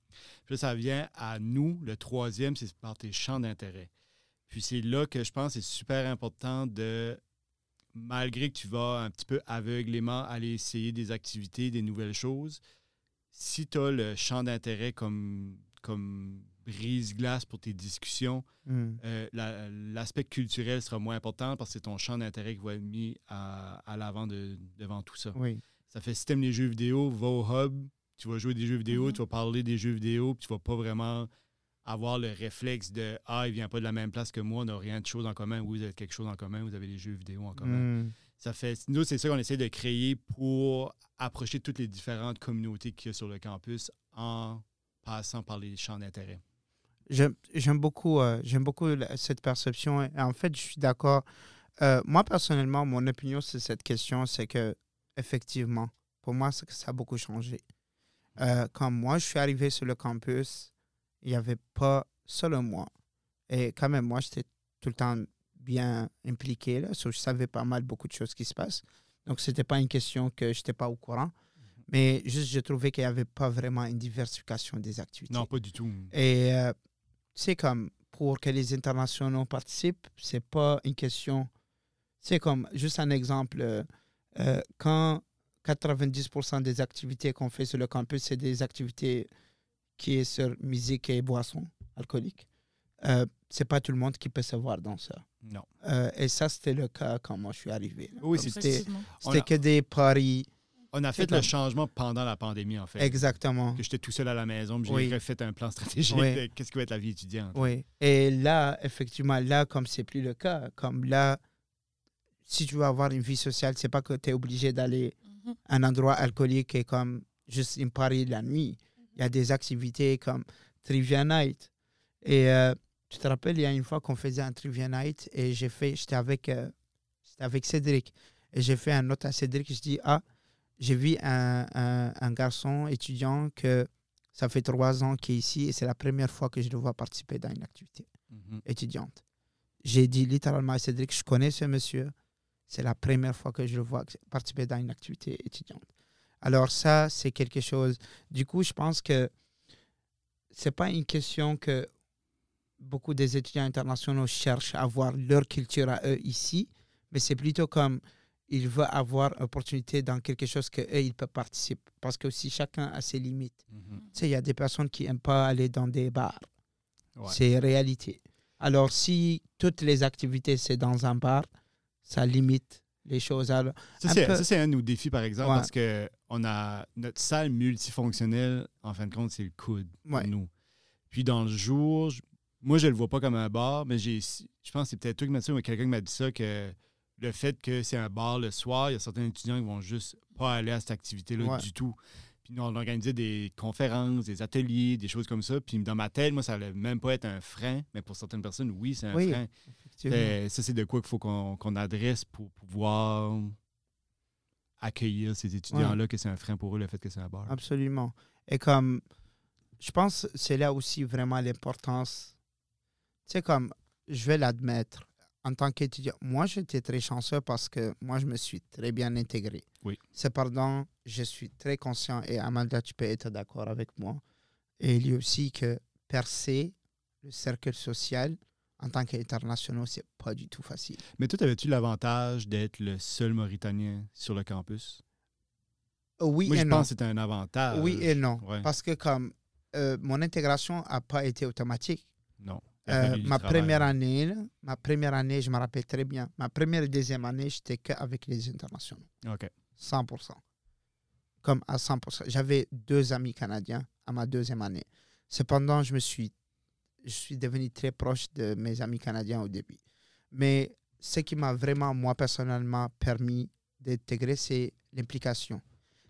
Puis là, ça vient à nous. Le troisième, c'est par tes champs d'intérêt. Puis c'est là que je pense que c'est super important de, malgré que tu vas un petit peu aveuglément aller essayer des activités, des nouvelles choses, si tu as le champ d'intérêt comme, comme brise-glace pour tes discussions, Mm. euh, la- l'aspect culturel sera moins important parce que c'est ton champ d'intérêt qui va être mis à, à l'avant de, devant tout ça. Oui. Ça fait si t'aimes les jeux vidéo, va au hub, tu vas jouer des jeux vidéo, Mhm. tu vas parler des jeux vidéo, puis tu vas pas vraiment avoir le réflexe de Ah, il vient pas de la même place que moi, on n'a rien de chose en commun. Vous avez quelque chose en commun, vous avez les jeux vidéo en commun. Mm. Ça fait, nous, c'est ça qu'on essaie de créer pour approcher toutes les différentes communautés qu'il y a sur le campus en passant par les champs d'intérêt. J'aime beaucoup, euh, j'aime beaucoup cette perception. Et en fait, je suis d'accord. Euh, moi, personnellement, mon opinion sur cette question, c'est que, effectivement, pour moi, que ça a beaucoup changé. Euh, quand moi, je suis arrivé sur le campus, il n'y avait pas seulement moi. Et quand même, moi, j'étais tout le temps bien impliqué. Là, so, je savais pas mal beaucoup de choses qui se passent. Donc, ce n'était pas une question que je n'étais pas au courant. Mais juste, je trouvais qu'il n'y avait pas vraiment une diversification des activités. Non, pas du tout. Et euh, c'est comme pour que les internationaux participent, c'est pas une question. C'est comme juste un exemple. euh, euh, quand 90% des activités qu'on fait sur le campus, c'est des activités qui est sur musique et boissons alcooliques. Euh, c'est pas tout le monde qui peut se voir dans ça. Non. Euh, et ça, c'était le cas quand moi je suis arrivé. Oui, c'était a- que des paris. On a fait le changement pendant la pandémie, en fait. Exactement. Que j'étais tout seul à la maison, puis j'ai Oui. refait un plan stratégique Oui. de qu'est-ce qui va être la vie étudiante. Oui. Et là, effectivement, là, comme c'est plus le cas, comme là, si tu veux avoir une vie sociale, c'est pas que tu es obligé d'aller Mhm. à un endroit alcoolique et comme juste une Paris la nuit. Il y a des activités comme Trivia Night. Et euh, tu te rappelles, il y a une fois qu'on faisait un Trivia Night et j'ai fait, j'étais avec, euh, j'étais avec Cédric. Et j'ai fait un note à Cédric, je dis, ah, j'ai vu un, un, un garçon étudiant que ça fait trois ans qu'il est ici et c'est la première fois que je le vois participer dans une activité Mhm. étudiante. J'ai dit littéralement à Cédric, je connais ce monsieur. C'est la première fois que je le vois participer dans une activité étudiante. Alors ça, c'est quelque chose. Du coup, je pense que c'est pas une question que beaucoup des étudiants internationaux cherchent à avoir leur culture à eux ici, mais c'est plutôt comme ils veulent avoir opportunité dans quelque chose que eux ils peuvent participer. Parce que aussi chacun a ses limites. Mhm. Tu sais, il y a des personnes qui aiment pas aller dans des bars. Ouais. C'est réalité. Alors, si toutes les activités, c'est dans un bar, ça limite les choses. Alors, Ça, c'est, peu- ça, c'est un de nos défis, par exemple, Ouais. parce que on a notre salle multifonctionnelle, en fin de compte, c'est le coude pour Ouais. nous. Puis dans le jour, je- moi, je le vois pas comme un bar, mais j'ai, je pense que c'est peut-être toi qui m'as dit ça, ou quelqu'un qui m'a dit ça, que le fait que c'est un bar le soir, il y a certains étudiants qui vont juste pas aller à cette activité-là Ouais. du tout. Puis nous, on organisait des conférences, des ateliers, des choses comme ça. Puis dans ma tête, moi, ça allait même pas être un frein, mais pour certaines personnes, oui, c'est un Oui, frein. Fait, ça, c'est de quoi qu'il faut qu'on qu'on adresse pour pouvoir accueillir ces étudiants-là, que c'est un frein pour eux, le fait que c'est un bar. Absolument. Et comme, je pense, c'est là aussi vraiment l'importance. Tu sais, comme, je vais l'admettre, en tant qu'étudiant, moi, j'étais très chanceux parce que moi, je me suis très bien intégré. Oui. Cependant, je suis très conscient, et Amanda, tu peux être d'accord avec moi, et il y a aussi que percer le cercle social en tant qu'international, c'est pas du tout facile. Mais toi, avais-tu l'avantage d'être le seul Mauritanien sur le campus? Oui Moi, et je non. pense que c'était un avantage. Oui et non. Ouais. Parce que comme euh, mon intégration n'a pas été automatique. Non. Euh, ma travail. première année, là, ma première année, je me rappelle très bien. Ma première et deuxième année, j'étais qu'avec les internationaux. OK. 100%. Comme à 100%. J'avais deux amis canadiens à ma deuxième année. Cependant, je me suis, je suis devenu très proche de mes amis canadiens au début. Mais ce qui m'a vraiment, moi personnellement, permis d'intégrer, c'est l'implication.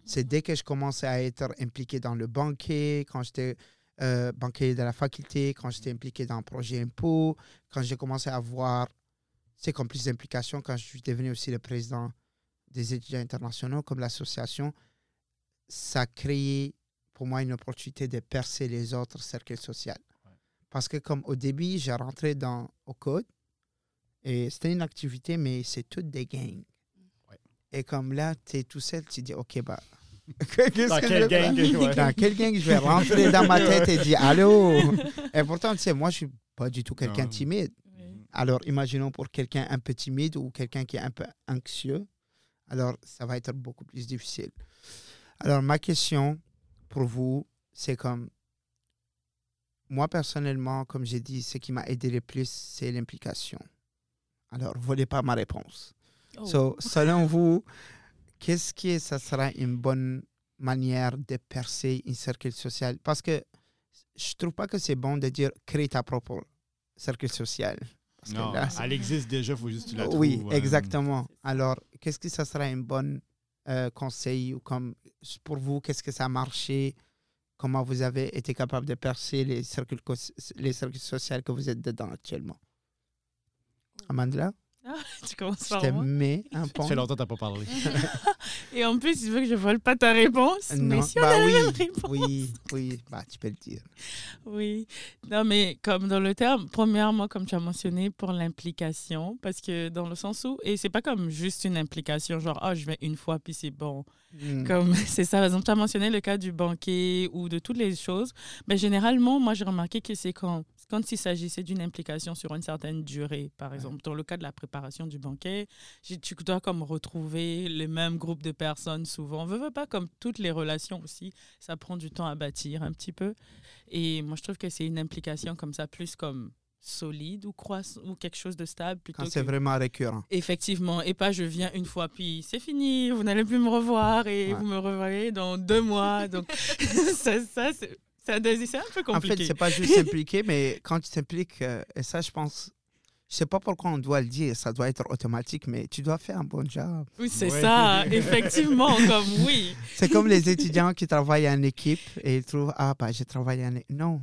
C'est dès que je commençais à être impliqué dans le banquet, quand j'étais euh, banquier de la faculté, quand j'étais impliqué dans le projet impôt, quand j'ai commencé à avoir, c'est comme plus d'implication, quand je suis devenu aussi le président des étudiants internationaux, comme l'association, ça a créé pour moi une opportunité de percer les autres cercles sociaux. Parce que comme au début, j'ai rentré dans, au code, et c'était une activité, mais c'est toutes des gangs. Ouais. Et comme là, tu es tout seul, tu dis, OK, bah... qu'est-ce Dans que quel je vais gang? Dans je vais? Rentrer dans ma tête et dire allô? Et pourtant, tu sais, moi, je suis pas du tout quelqu'un timide. Alors, imaginons pour quelqu'un un peu timide ou quelqu'un qui est un peu anxieux, alors ça va être beaucoup plus difficile. Alors, ma question pour vous, c'est comme, moi personnellement, comme j'ai dit, ce qui m'a aidé le plus, c'est l'implication. Alors, volez pas ma réponse. Oh. So, selon vous, qu'est-ce que ça sera une bonne manière de percer un cercle social? Parce que je trouve pas que c'est bon de dire crée ta propre cercle social. Parce que Non, là, elle existe déjà, il faut juste que tu la oui, trouves, euh, exactement. Alors, qu'est-ce que ça sera un bon euh, conseil ou comme pour vous, qu'est-ce que ça a marché? Comment vous avez été capable de percer les cercles, les cercles sociaux que vous êtes dedans actuellement? Tu commences je par te moi. mets un Ça fait longtemps que tu pas parlé. Et en plus, il veut que je vole pas ta réponse. mais Non, si on bah a la oui, même réponse. oui, oui, bah tu peux le dire. Oui. Non, mais comme dans le terme, premièrement, comme tu as mentionné, pour l'implication, parce que dans le sens où, et c'est pas comme juste une implication, genre, ah, je vais une fois, puis c'est bon. Mm. Comme c'est ça, par exemple, tu as mentionné le cas du banquet ou de toutes les choses. Mais généralement, moi, j'ai remarqué que c'est quand, quand il s'agissait d'une implication sur une certaine durée, par exemple. Dans le cas de la préparation du banquet, tu dois comme retrouver le même groupe de personnes souvent. On veut, veut pas comme toutes les relations aussi, ça prend du temps à bâtir un petit peu. Et moi, je trouve que c'est une implication comme ça, plus comme solide ou croisse ou quelque chose de stable plutôt Quand c'est que- vraiment récurrent. Effectivement, et pas je viens une fois puis c'est fini, vous n'allez plus me revoir et Ouais. vous me revoyez dans deux mois. Donc ça, ça c'est ça- c'est un peu En fait, compliqué. c'est pas juste s'impliquer, mais quand tu t'impliques, euh, et ça, je pense, je sais pas pourquoi on doit le dire, ça doit être automatique, mais tu dois faire un bon job. oui, c'est Ouais. ça, effectivement, comme oui. C'est comme les étudiants qui travaillent en équipe et ils trouvent, ah, bah, j'ai travaillé en équipe. Non.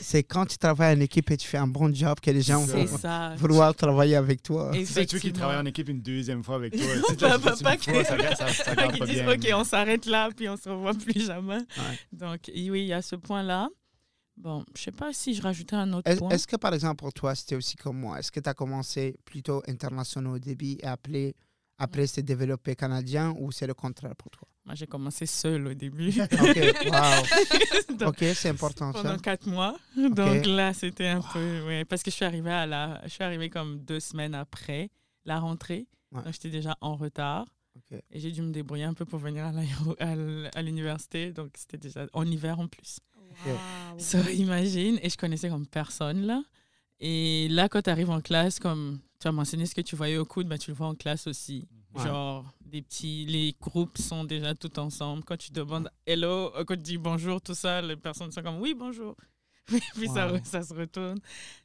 C'est quand tu travailles en équipe et tu fais un bon job que les gens vont ça. vouloir travailler avec toi. C'est ça, tu veux qu'ils Effectivement. travaillent en équipe une deuxième fois avec toi. Sais, Pas- pas- pas que- ça, ça, ça, ça Pas qu'ils disent. OK, on s'arrête là, puis on se revoit plus jamais. Ouais. Donc, oui, il y a ce point-là. Bon, je sais pas si je rajoutais un autre Est- point. Est-ce que, par exemple, pour toi, c'était aussi comme moi? Est-ce que tu as commencé plutôt international au début et après, après c'est développé canadien ou c'est le contraire pour toi? Moi, j'ai commencé seule au début. OK, wow. Donc, OK, c'est important ça. pendant quatre mois. Donc là, c'était un peu. Ouais, parce que je suis arrivée à la. Je suis arrivée comme deux semaines après la rentrée. Ouais. Donc j'étais déjà en retard. OK. Et j'ai dû me débrouiller un peu pour venir à l'université. Donc c'était déjà en hiver en plus. Waouh. So, imagine. Et je connaissais comme personne là. Et là, quand tu arrives en classe, comme tu as mentionné ce que tu voyais au coude, ben, tu le vois en classe aussi. Ouais. Genre, des petits, les groupes sont déjà tout ensemble. Quand tu demandes hello, quand tu dis bonjour, tout ça, les personnes sont comme oui, bonjour. Puis ça, Wow. ça se retourne.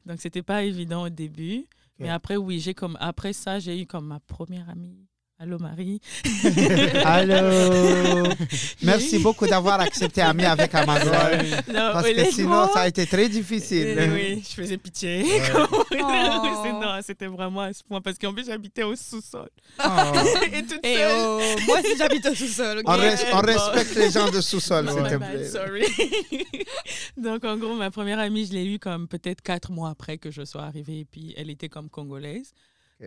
Donc, c'était pas évident au début. Mais après, oui, j'ai comme, après ça, j'ai eu comme ma première amie Allô Marie. Allô. Merci beaucoup d'avoir accepté Ami avec Amanda. Non, Parce que sinon, ça a été très difficile. Oui, oui, je faisais pitié. Oh. C'est- non, c'était vraiment à ce point parce qu'en plus j'habitais au sous-sol. Oh. Et toute Et seule. oh, moi aussi j'habite au sous-sol. On, res- on bon. respecte les gens de sous-sol, Oh s'il my te plaît. sorry. Donc, en gros, ma première amie, je l'ai eue comme peut-être quatre mois après que je sois arrivée. Et puis, elle était comme congolaise,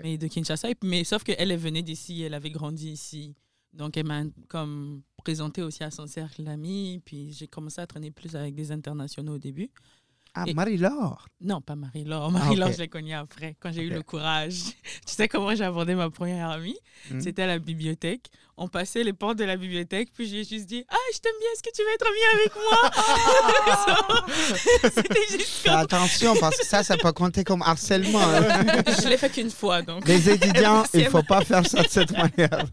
Mais de Kinshasa. Mais sauf qu'elle elle venait d'ici, elle avait grandi ici. Donc, elle m'a comme présenté aussi à son cercle d'amis. Puis, j'ai commencé à traîner plus avec des internationaux au début. Ah, Et- Marie-Laure? Non, pas Marie-Laure. Marie-Laure, ok. je l'ai connue après, quand j'ai eu le courage. tu sais comment j'ai abordé ma première amie? Mhm. C'était à la bibliothèque. On passait les portes de la bibliothèque, puis j'ai juste dit Ah, je t'aime bien, est-ce que tu veux être amie avec moi? C'était juste comme. attention, parce que ça, ça peut compter comme harcèlement. hein. Je l'ai fait qu'une fois, donc. Les étudiants, il ne faut pas faire ça de cette manière.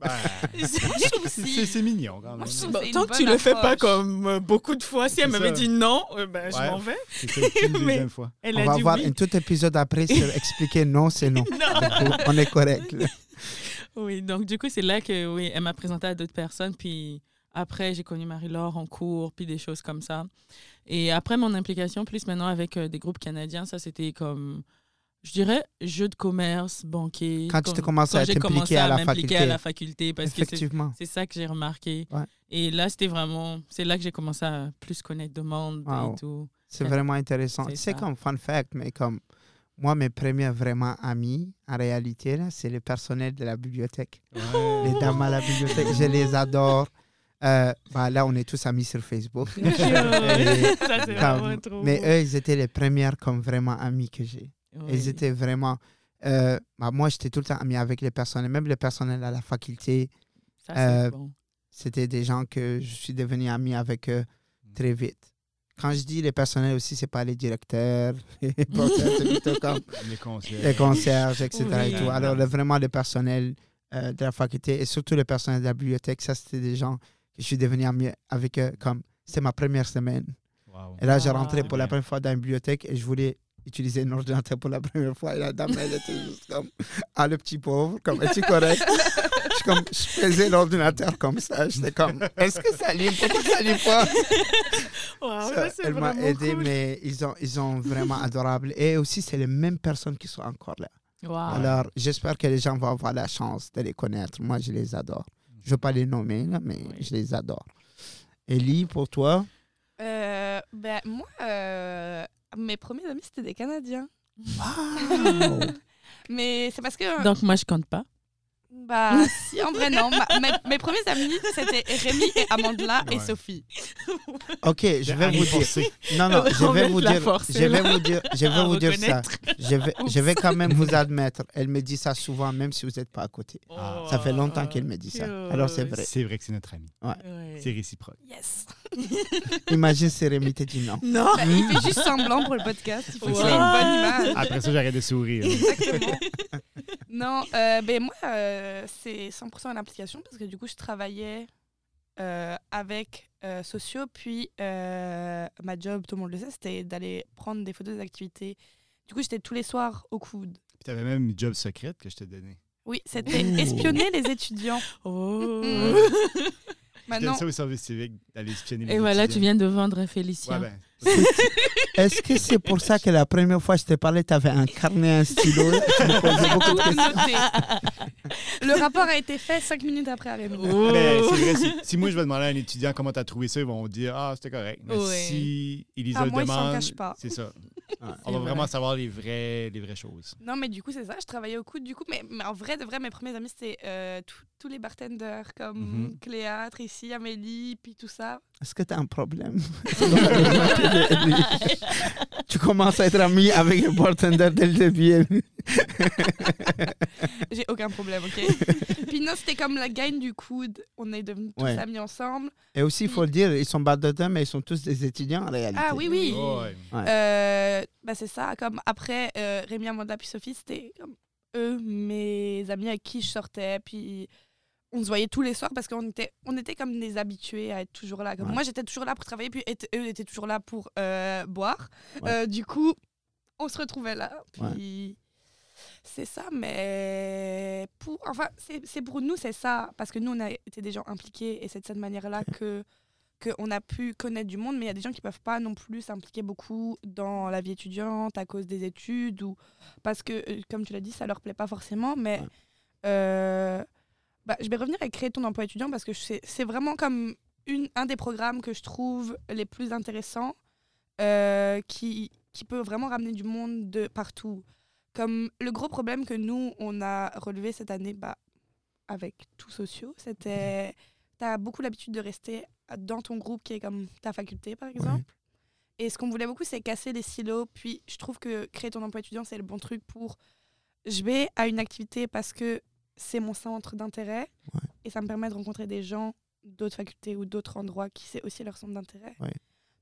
Ben, Je trouve c'est mignon quand même. Bon, tant que tu le fais pas comme euh, beaucoup de fois, si elle C'est m'avait dit non, euh, ben, je m'en vais. C'est ça, une Mais- deuxième fois. Elle On a va dit avoir oui. un tout épisode après sur expliquer non, c'est non. Non. Du coup, on est correct. Oui, donc du coup, c'est là que oui, elle m'a présenté à d'autres personnes. Puis après, j'ai connu Marie-Laure en cours, puis des choses comme ça. Et après, mon implication plus maintenant avec euh, des groupes canadiens, ça, c'était comme, je dirais, jeu de commerce, banquier. Quand tu t'es commencé à j'ai t'impliquer commencé à la m'impliquer faculté. à la faculté, parce que c'est- Effectivement. ça que j'ai remarqué. Ouais. Et là, c'était vraiment, c'est là que j'ai commencé à plus connaître de monde Wow. et tout. C'est vraiment intéressant. C'est comme fun fact, mais comme moi, mes premiers vraiment amis, en réalité, là, c'est le personnel de la bibliothèque. Les dames à la bibliothèque, je les adore. Euh, bah, là, on est tous amis sur Facebook. Et ça, c'est comme- vraiment trop. mais eux, ils étaient les premières comme vraiment amis que j'ai. Oui. Ils étaient vraiment. euh, bah, moi, j'étais tout le temps ami avec les personnels, même le personnel à la faculté. Ça, c'est euh, bon. C'était des gens que je suis devenu ami avec eux très vite. Quand je dis les personnels aussi, c'est pas les directeurs, les porteurs, c'est plutôt comme Les concierges, etc. et Oui. tout. Alors, le- vraiment, le personnel euh, de la faculté et surtout le personnel de la bibliothèque, ça, c'était des gens que je suis devenu ami avec eux. Comme c'était ma première semaine. Wow. Et là, j'ai Ah. rentré pour la première fois dans la bibliothèque et je voulais utiliser un ordinateur pour la première fois. Et la dame, elle était juste comme, ah, le petit pauvre, comme, es-tu correct? je, comme, je faisais l'ordinateur comme ça. J'étais comme, est-ce que ça lit? Pourquoi ça lit pas? Wow, Ça, elle m'a aidé, cool. mais ils ont, ils ont vraiment adorable. Et aussi, c'est les mêmes personnes qui sont encore là. Wow. Alors, j'espère que les gens vont avoir la chance de les connaître. Moi, je les adore. Je ne veux pas les nommer, là, mais Oui. je les adore. Ellie, pour toi? Euh, ben, moi, euh, mes premiers amis, c'était des Canadiens. Wow! Mais c'est parce que. Donc, moi, je compte pas. Bah, si, en vrai, non. Ma- mes, mes premiers amis, c'était Rémi et Amandla et Ouais. Sophie. Ok, je vais vous dire. Non, non, je vais va vous dire. Je vais vous dire. Je vais vous dire ça. Je vais, je vais quand même vous admettre. Elle me dit ça souvent, même si vous n'êtes pas à côté. Ah. Ça fait longtemps qu'elle me dit ça. Alors c'est vrai. C'est vrai que c'est notre ami. Ouais. C'est réciproque. Yes. Imagine si Rémi te dit non. Non. Bah, il fait juste semblant pour le podcast. Il faut qu'il Wow. ait une bonne image. Après ça, j'arrête de sourire. Exactement. non, euh, ben moi, euh, c'est 100% l'implication parce que du coup, je travaillais euh, avec euh, sociaux, puis euh, ma job, tout le monde le sait, c'était d'aller prendre des photos des activités. Du coup, j'étais tous les soirs au coude. Puis t'avais même une job secrète que je t'ai donnée. Oui, c'était espionner les étudiants. Oh. Mhm. Je donne Maintenant, ça au service civique d'aller espionner les Et voilà, tu viens de vendre Félicien. Ouais, ben, Est-ce que c'est pour ça que la première fois que je t'ai parlé, tu avais un carnet, un stylo? Là, Tu me posais beaucoup tout de questions. noté. Le rapport a été fait cinq minutes après Rémi. Oh. si, si moi je vais demander à un étudiant comment t'as trouvé ça, ils vont dire Ah, c'était correct. Mais Ouais. si Elisa Ah, le demande, c'est ça. On C'est va vrai. vraiment savoir les vraies, les vraies choses. Non, mais du coup, c'est ça. Je travaillais au coude, du coup. Mais, mais en vrai, de vrai, mes premiers amis, c'était euh, tous- les bartenders comme Mhm. Cléa, Tracy, Amélie, puis tout ça. Est-ce que tu as un problème? Tu commences à être ami avec le bartender dès le début. J'ai aucun problème, ok? Puis non, c'était comme la gagne du coude. On est devenus tous amis ensemble. Et aussi, il faut le dire, ils sont bartenders, mais ils sont tous des étudiants en réalité. Ah oui, oui. Oh, ouais. Euh, bah, c'est ça. Comme après, euh, Rémi, Amanda, puis Sophie, c'était comme eux, mes amis avec qui je sortais. Puis on se voyait tous les soirs parce qu'on était, on était comme des habitués à être toujours là. Comme Ouais. Moi, j'étais toujours là pour travailler, puis et- eux étaient toujours là pour euh, boire. Ouais. Euh, du coup, on se retrouvait là. Puis C'est ça, mais pour, enfin, c'est pour nous, c'est ça, parce que nous, on a été des gens impliqués et c'est de cette manière-là que qu'on a pu connaître du monde, mais il y a des gens qui peuvent pas non plus s'impliquer beaucoup dans la vie étudiante à cause des études ou parce que, euh, comme tu l'as dit, ça leur plaît pas forcément, mais euh, bah, je vais revenir avec créer ton emploi étudiant parce que c'est vraiment comme une, un des programmes que je trouve les plus intéressants euh, qui, qui peut vraiment ramener du monde de partout. Comme le gros problème que nous, on a relevé cette année bah, avec tout sociaux, c'était tu as beaucoup l'habitude de rester dans ton groupe qui est comme ta faculté, par exemple. Et ce qu'on voulait beaucoup, c'est casser les silos. Puis je trouve que créer ton emploi étudiant, c'est le bon truc pour... Je vais à une activité parce que c'est mon centre d'intérêt Ouais. et ça me permet de rencontrer des gens d'autres facultés ou d'autres endroits qui c'est aussi leur centre d'intérêt. Ouais.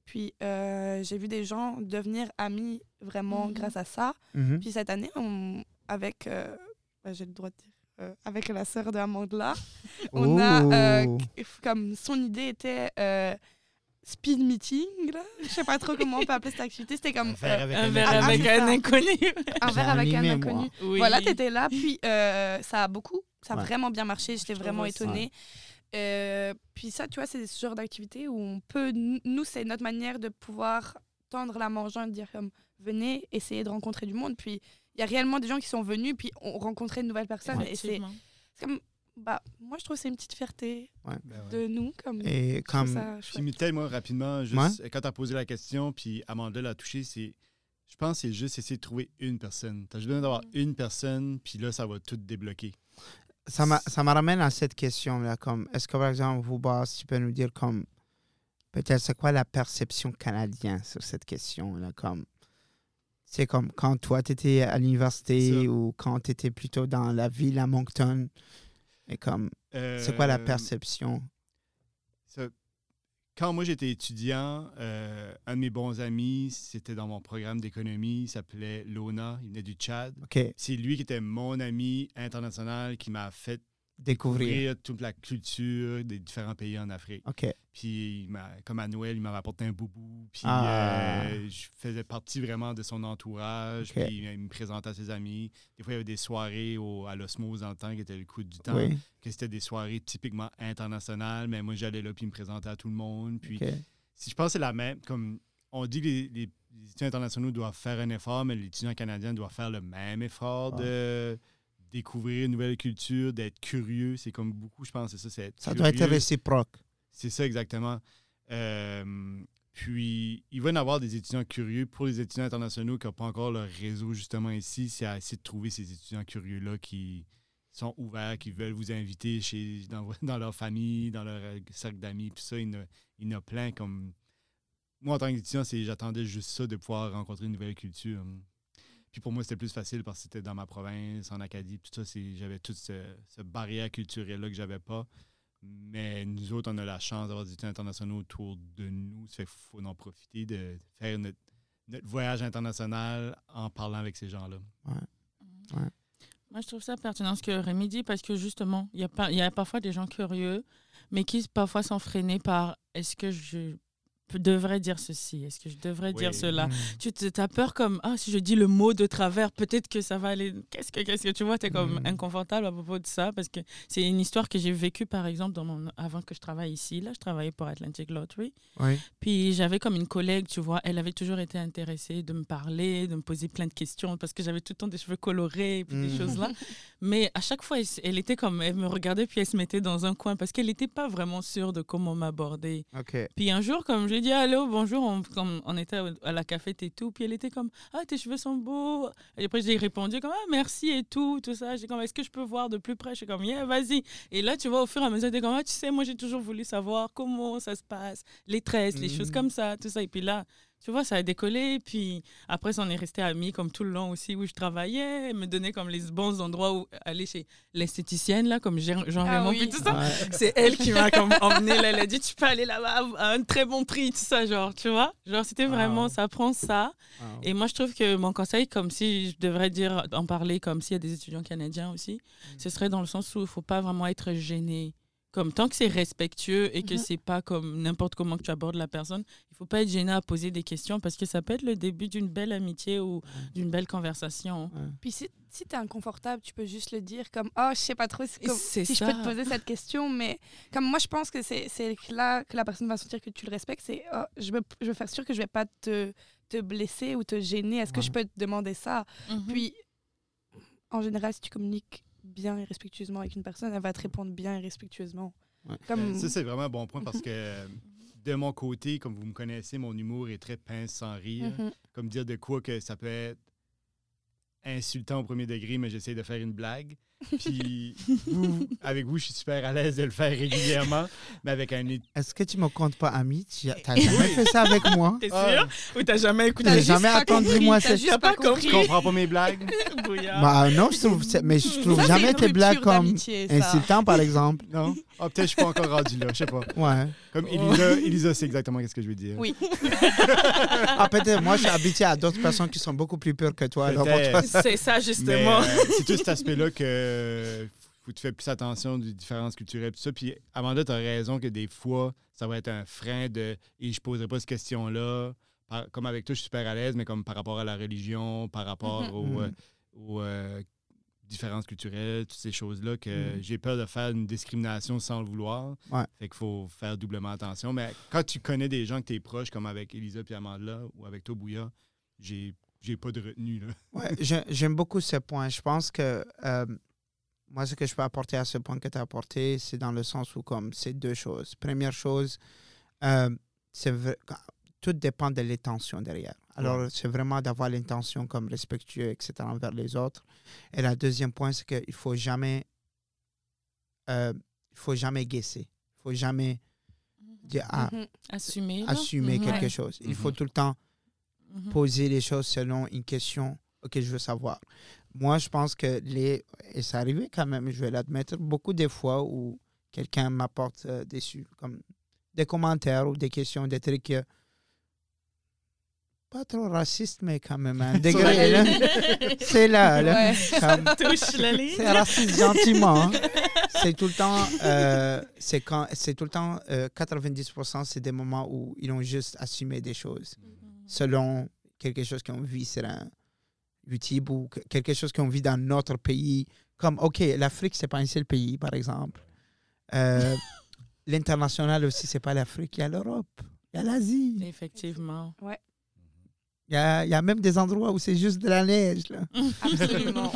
Puis euh, j'ai vu des gens devenir amis vraiment Mhm. grâce à ça. Mhm. Puis cette année, on, avec, euh, bah, j'ai le droit de dire, euh, avec la sœur de Amandla, on a, euh, Oh. comme son idée était euh, speed meeting, là. je sais pas trop comment on peut appeler cette activité, c'était comme Un verre euh, avec Un un verre Ah, avec un inconnu. un verre avec un inconnu. Oui. Voilà, t'étais là, puis euh, ça a beaucoup, ça a Ouais. vraiment bien marché, j'étais vraiment étonnée. Euh, puis ça, tu vois, c'est ce genre d'activité où on peut, nous, c'est notre manière de pouvoir tendre la main aux gens et dire comme, venez essayer de rencontrer du monde. Puis il y a réellement des gens qui sont venus, puis ont rencontré de nouvelles personnes. Et Effectivement. c'est comme, bah, moi, je trouve que c'est une petite fierté Ben ouais. de nous. Comme, Et comme. ça. Mitel, moi, rapidement, juste, quand tu as posé la question, puis Amanda l'a touché, c'est. Je pense que c'est juste essayer de trouver une personne. Tu as juste besoin d'avoir une personne, puis là, ça va tout débloquer. Ça m'a- ça me ramène à cette question-là. Comme, est-ce que, par exemple, vous, boss, tu peux nous dire, comme, peut-être, c'est quoi la perception canadienne sur cette question-là? Comme, c'est comme quand toi, tu étais à l'université ou quand tu étais plutôt dans la ville à Moncton. Et comme, c'est quoi la Euh, perception? ça- Quand moi j'étais étudiant, euh, un de mes bons amis, c'était dans mon programme d'économie, il s'appelait Lona, il venait du Tchad. C'est lui qui était mon ami international qui m'a fait découvrir. toute la culture des différents pays en Afrique. OK. Puis, il m'a- comme à Noël, il m'avait apporté un boubou. Puis, Ah. euh, je faisais partie vraiment de son entourage. Puis, il me présentait à ses amis. Des fois, il y avait des soirées au- à l'osmose dans le temps, qui était le coup du temps. Oui. Que c'était des soirées typiquement internationales. Mais moi, j'allais là, puis il me présentait à tout le monde. Puis, si je pense que c'est la même, comme on dit que les, les- les étudiants internationaux doivent faire un effort, mais l'étudiant canadien doit faire le même effort Ah. de découvrir une nouvelle culture, d'être curieux. C'est comme beaucoup, je pense, c'est ça, c'est être Ça doit être réciproque. C'est ça exactement. Euh, puis, il va y en avoir des étudiants curieux. Pour les étudiants internationaux qui n'ont pas encore leur réseau justement ici, c'est à essayer de trouver ces étudiants curieux-là qui sont ouverts, qui veulent vous inviter chez, dans, dans leur famille, dans leur euh, cercle d'amis. Puis ça, il y, en a, plein comme... Moi, en tant qu'étudiant, c'est- j'attendais juste ça, de pouvoir rencontrer une nouvelle culture. Puis pour moi, c'était plus facile parce que c'était dans ma province, en Acadie, tout ça. J'avais toute ce, ce barrière culturelle-là que j'avais pas. Mais nous autres, on a la chance d'avoir des étudiants internationaux autour de nous. Ça fait qu'il faut en profiter de faire notre, notre voyage international en parlant avec ces gens-là. Moi, je trouve ça pertinent ce que Rémi dit parce que justement, il y, a pas- il y a parfois des gens curieux, mais qui parfois sont freinés par est-ce que je devrais dire ceci Est-ce que je devrais dire cela? Mm. Tu te- as peur comme ah si je dis le mot de travers peut-être que ça va aller qu'est-ce que qu'est-ce que tu vois tu es comme Mm. inconfortable à propos de ça parce que c'est une histoire que j'ai vécue par exemple dans mon avant que je travaille ici là je travaillais pour Atlantic Lottery Oui. puis j'avais comme une collègue, tu vois, elle avait toujours été intéressée de me parler, de me poser plein de questions parce que j'avais tout le temps des cheveux colorés et puis des Mm. choses là. Mais à chaque fois, elle, était comme, elle me regardait puis elle se mettait dans un coin parce qu'elle n'était pas vraiment sûre de comment m'aborder. Puis un jour, comme je ai dit allô, bonjour, on, comme on était à- la cafette et tout, puis elle était comme ah tes cheveux sont beaux. Et après j'ai répondu comme ah merci et tout, tout ça. J'ai comme est-ce que je peux voir de plus près? Je suis comme yeah vas-y. Et là tu vois au fur et à mesure, t'es comme ah tu sais moi j'ai toujours voulu savoir comment ça se passe, les tresses, les choses comme ça, tout ça. Et puis là tu vois, ça a décollé. Puis après, ça, on est resté amis comme tout le long aussi où je travaillais. Elle me donnait comme les bons endroits où aller chez l'esthéticienne, là, comme Jean Jean Ah Raymond, oui. puis tout ça. Ouais. C'est elle qui m'a comme emmené là. Elle a dit, tu peux aller là-bas à un très bon prix, tout ça, genre, tu vois. Genre, c'était vraiment, Wow. ça prend ça. Wow. Et moi, je trouve que mon conseil, comme si je devrais dire, en parler comme s'il y a des étudiants canadiens aussi, ce serait dans le sens où il ne faut pas vraiment être gêné Comme tant que c'est respectueux et que Mhm. c'est pas comme n'importe comment que tu abordes la personne, il faut pas être gêné à poser des questions parce que ça peut être le début d'une belle amitié ou d'une belle conversation. Puis si, si tu es inconfortable, tu peux juste le dire comme Oh, je sais pas trop si, comme- je peux te poser cette question. Mais comme moi, je pense que c'est c'est là que la personne va sentir que tu le respectes. C'est Oh, je, veux, je veux faire sûr que je vais pas te, te blesser ou te gêner. Est-ce que je peux te demander ça? Mhm. Puis, en général, si tu communiques bien et respectueusement avec une personne, elle va te répondre bien et respectueusement. Ouais. Comme... Ça, c'est vraiment un bon point parce que euh, de mon côté, comme vous me connaissez, mon humour est très pince sans rire. Mhm. Comme dire de quoi que ça peut être insultant au premier degré, mais j'essaie de faire une blague. Puis vous, avec vous, je suis super à l'aise de le faire régulièrement, mais avec un... Est-ce que tu me comptes pas ami? Tu n'as jamais fait ça avec moi? T'es Ah, sûr Ou t'as jamais écouté T'as jamais attendu, moi, cette- T'as pas compris. tu comprends pas mes blagues? Bah non, je trouve, mais je trouve Ça, jamais tes blagues comme insultant, par exemple. Non? Ah, peut-être je suis pas encore rendu là, je sais pas. Ouais. Comme Elisa, Elisa sait exactement ce que je veux dire. Oui. Ah, peut-être, moi, je suis habitué à d'autres personnes qui sont beaucoup plus pures que toi. Alors, pour Peut-être. toi, C'est ça, Mais justement. euh, c'est tout cet aspect-là que faut que tu fais plus attention des différences culturelles tout ça. Puis Amanda, tu as raison que des fois, ça va être un frein de et je poserai pas cette question-là. Par- Comme avec toi, je suis super à l'aise, mais comme par rapport à la religion, par rapport Mhm. aux, Mhm. euh, aux, euh, différences culturelles, toutes ces choses-là, que Mhm. j'ai peur de faire une discrimination sans le vouloir. Ouais. Fait qu'il faut faire doublement attention. Mais quand tu connais des gens que tu es proche, comme avec Elisa et Amanda, ou avec toi, Bouya, j'ai j'ai pas de retenue. Là. Ouais, j'ai- j'aime beaucoup ce point. Je pense que euh, moi, ce que je peux apporter à ce point que tu as apporté, c'est dans le sens où, comme, c'est deux choses. Première chose, euh, c'est vrai- tout dépend de l'intention derrière. Alors, c'est vraiment d'avoir l'intention comme respectueux, etc., envers les autres. Et la deuxième point, c'est qu'il ne faut jamais, euh, il faut jamais guesser. Il faut jamais dire, ah, Mhm. Assumer. là? assumer Mhm. quelque Ouais. chose. Il faut tout le temps poser les choses selon une question que je veux savoir. Moi, je pense que les. Et c'est arrivé quand même, je vais l'admettre, beaucoup de fois où quelqu'un m'apporte euh, des, comme des commentaires ou des questions, des trucs. euh, pas trop racistes, mais quand même un degré. là. C'est là, là. Ouais. Comme- Touche la ligne. c'est raciste gentiment. hein. C'est tout le temps, euh, c'est quand, c'est tout le temps, euh, 90%, c'est des moments où ils ont juste assumé des choses selon quelque chose qu'on vit sur un YouTube ou que- quelque chose qu'on vit dans notre pays. Comme, OK, l'Afrique, c'est pas un seul pays, par exemple. Euh, L'international aussi, c'est pas l'Afrique, il y a l'Europe, il y a l'Asie. Effectivement. Il y a, il y a même des endroits où c'est juste de la neige. Là. Absolument.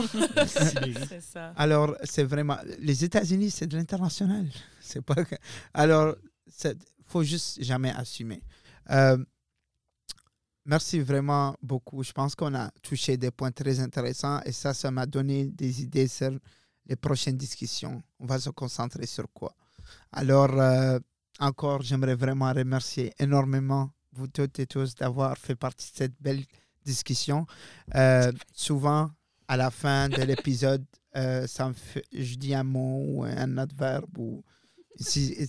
C'est ça. Alors, c'est vraiment. Les États-Unis, c'est de l'international. C'est pas. que- Alors, il faut juste jamais assumer. Euh, merci vraiment beaucoup. Je pense qu'on a touché des points très intéressants et ça, ça m'a donné des idées sur les prochaines discussions. On va se concentrer sur quoi? Alors, euh, encore, j'aimerais vraiment remercier énormément vous toutes et tous d'avoir fait partie de cette belle discussion. Euh, souvent, à la fin de l'épisode, euh, je dis un mot ou un adverbe ou une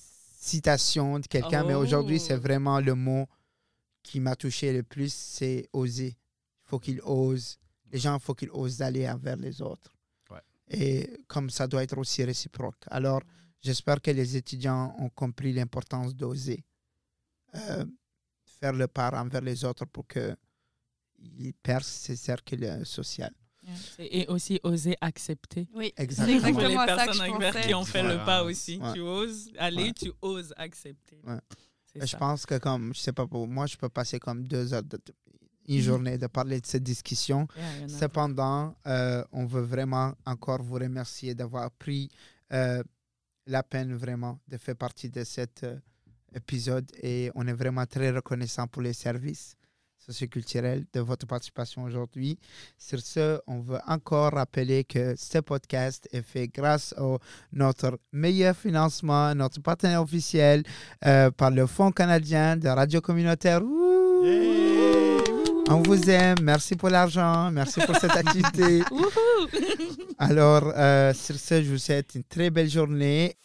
citation de quelqu'un, mais aujourd'hui, Oh. c'est vraiment le mot qui m'a touché le plus, c'est oser. Il faut qu'il ose. Les gens, il faut qu'ils osent aller envers les autres. Ouais. Et comme ça doit être aussi réciproque. Alors, j'espère que les étudiants ont compris l'importance d'oser. Euh, faire le pas envers les autres pour qu'ils percent ces cercles sociaux. Et aussi oser accepter. Oui, c'est Exactement. Pour les ça que personnes envers pensais. qui ont fait le pas aussi. Ouais. Tu oses aller, Ouais. tu oses accepter. Ouais. C'est Je ça. pense que comme, je sais pas pour moi, je peux passer comme deux heures, de, une Mhm. journée de parler de cette discussion. Yeah, Cependant, euh, on veut vraiment encore vous remercier d'avoir pris euh, la peine vraiment de faire partie de cet euh, épisode et on est vraiment très reconnaissant pour les services socioculturels de votre participation aujourd'hui. Sur ce, on veut encore rappeler que ce podcast est fait grâce à notre meilleur financement, notre partenaire officiel euh, par le Fonds canadien de radio communautaire. Ouh! On vous aime. Merci pour l'argent. Merci pour cette activité. Alors, euh, sur ce, je vous souhaite une très belle journée.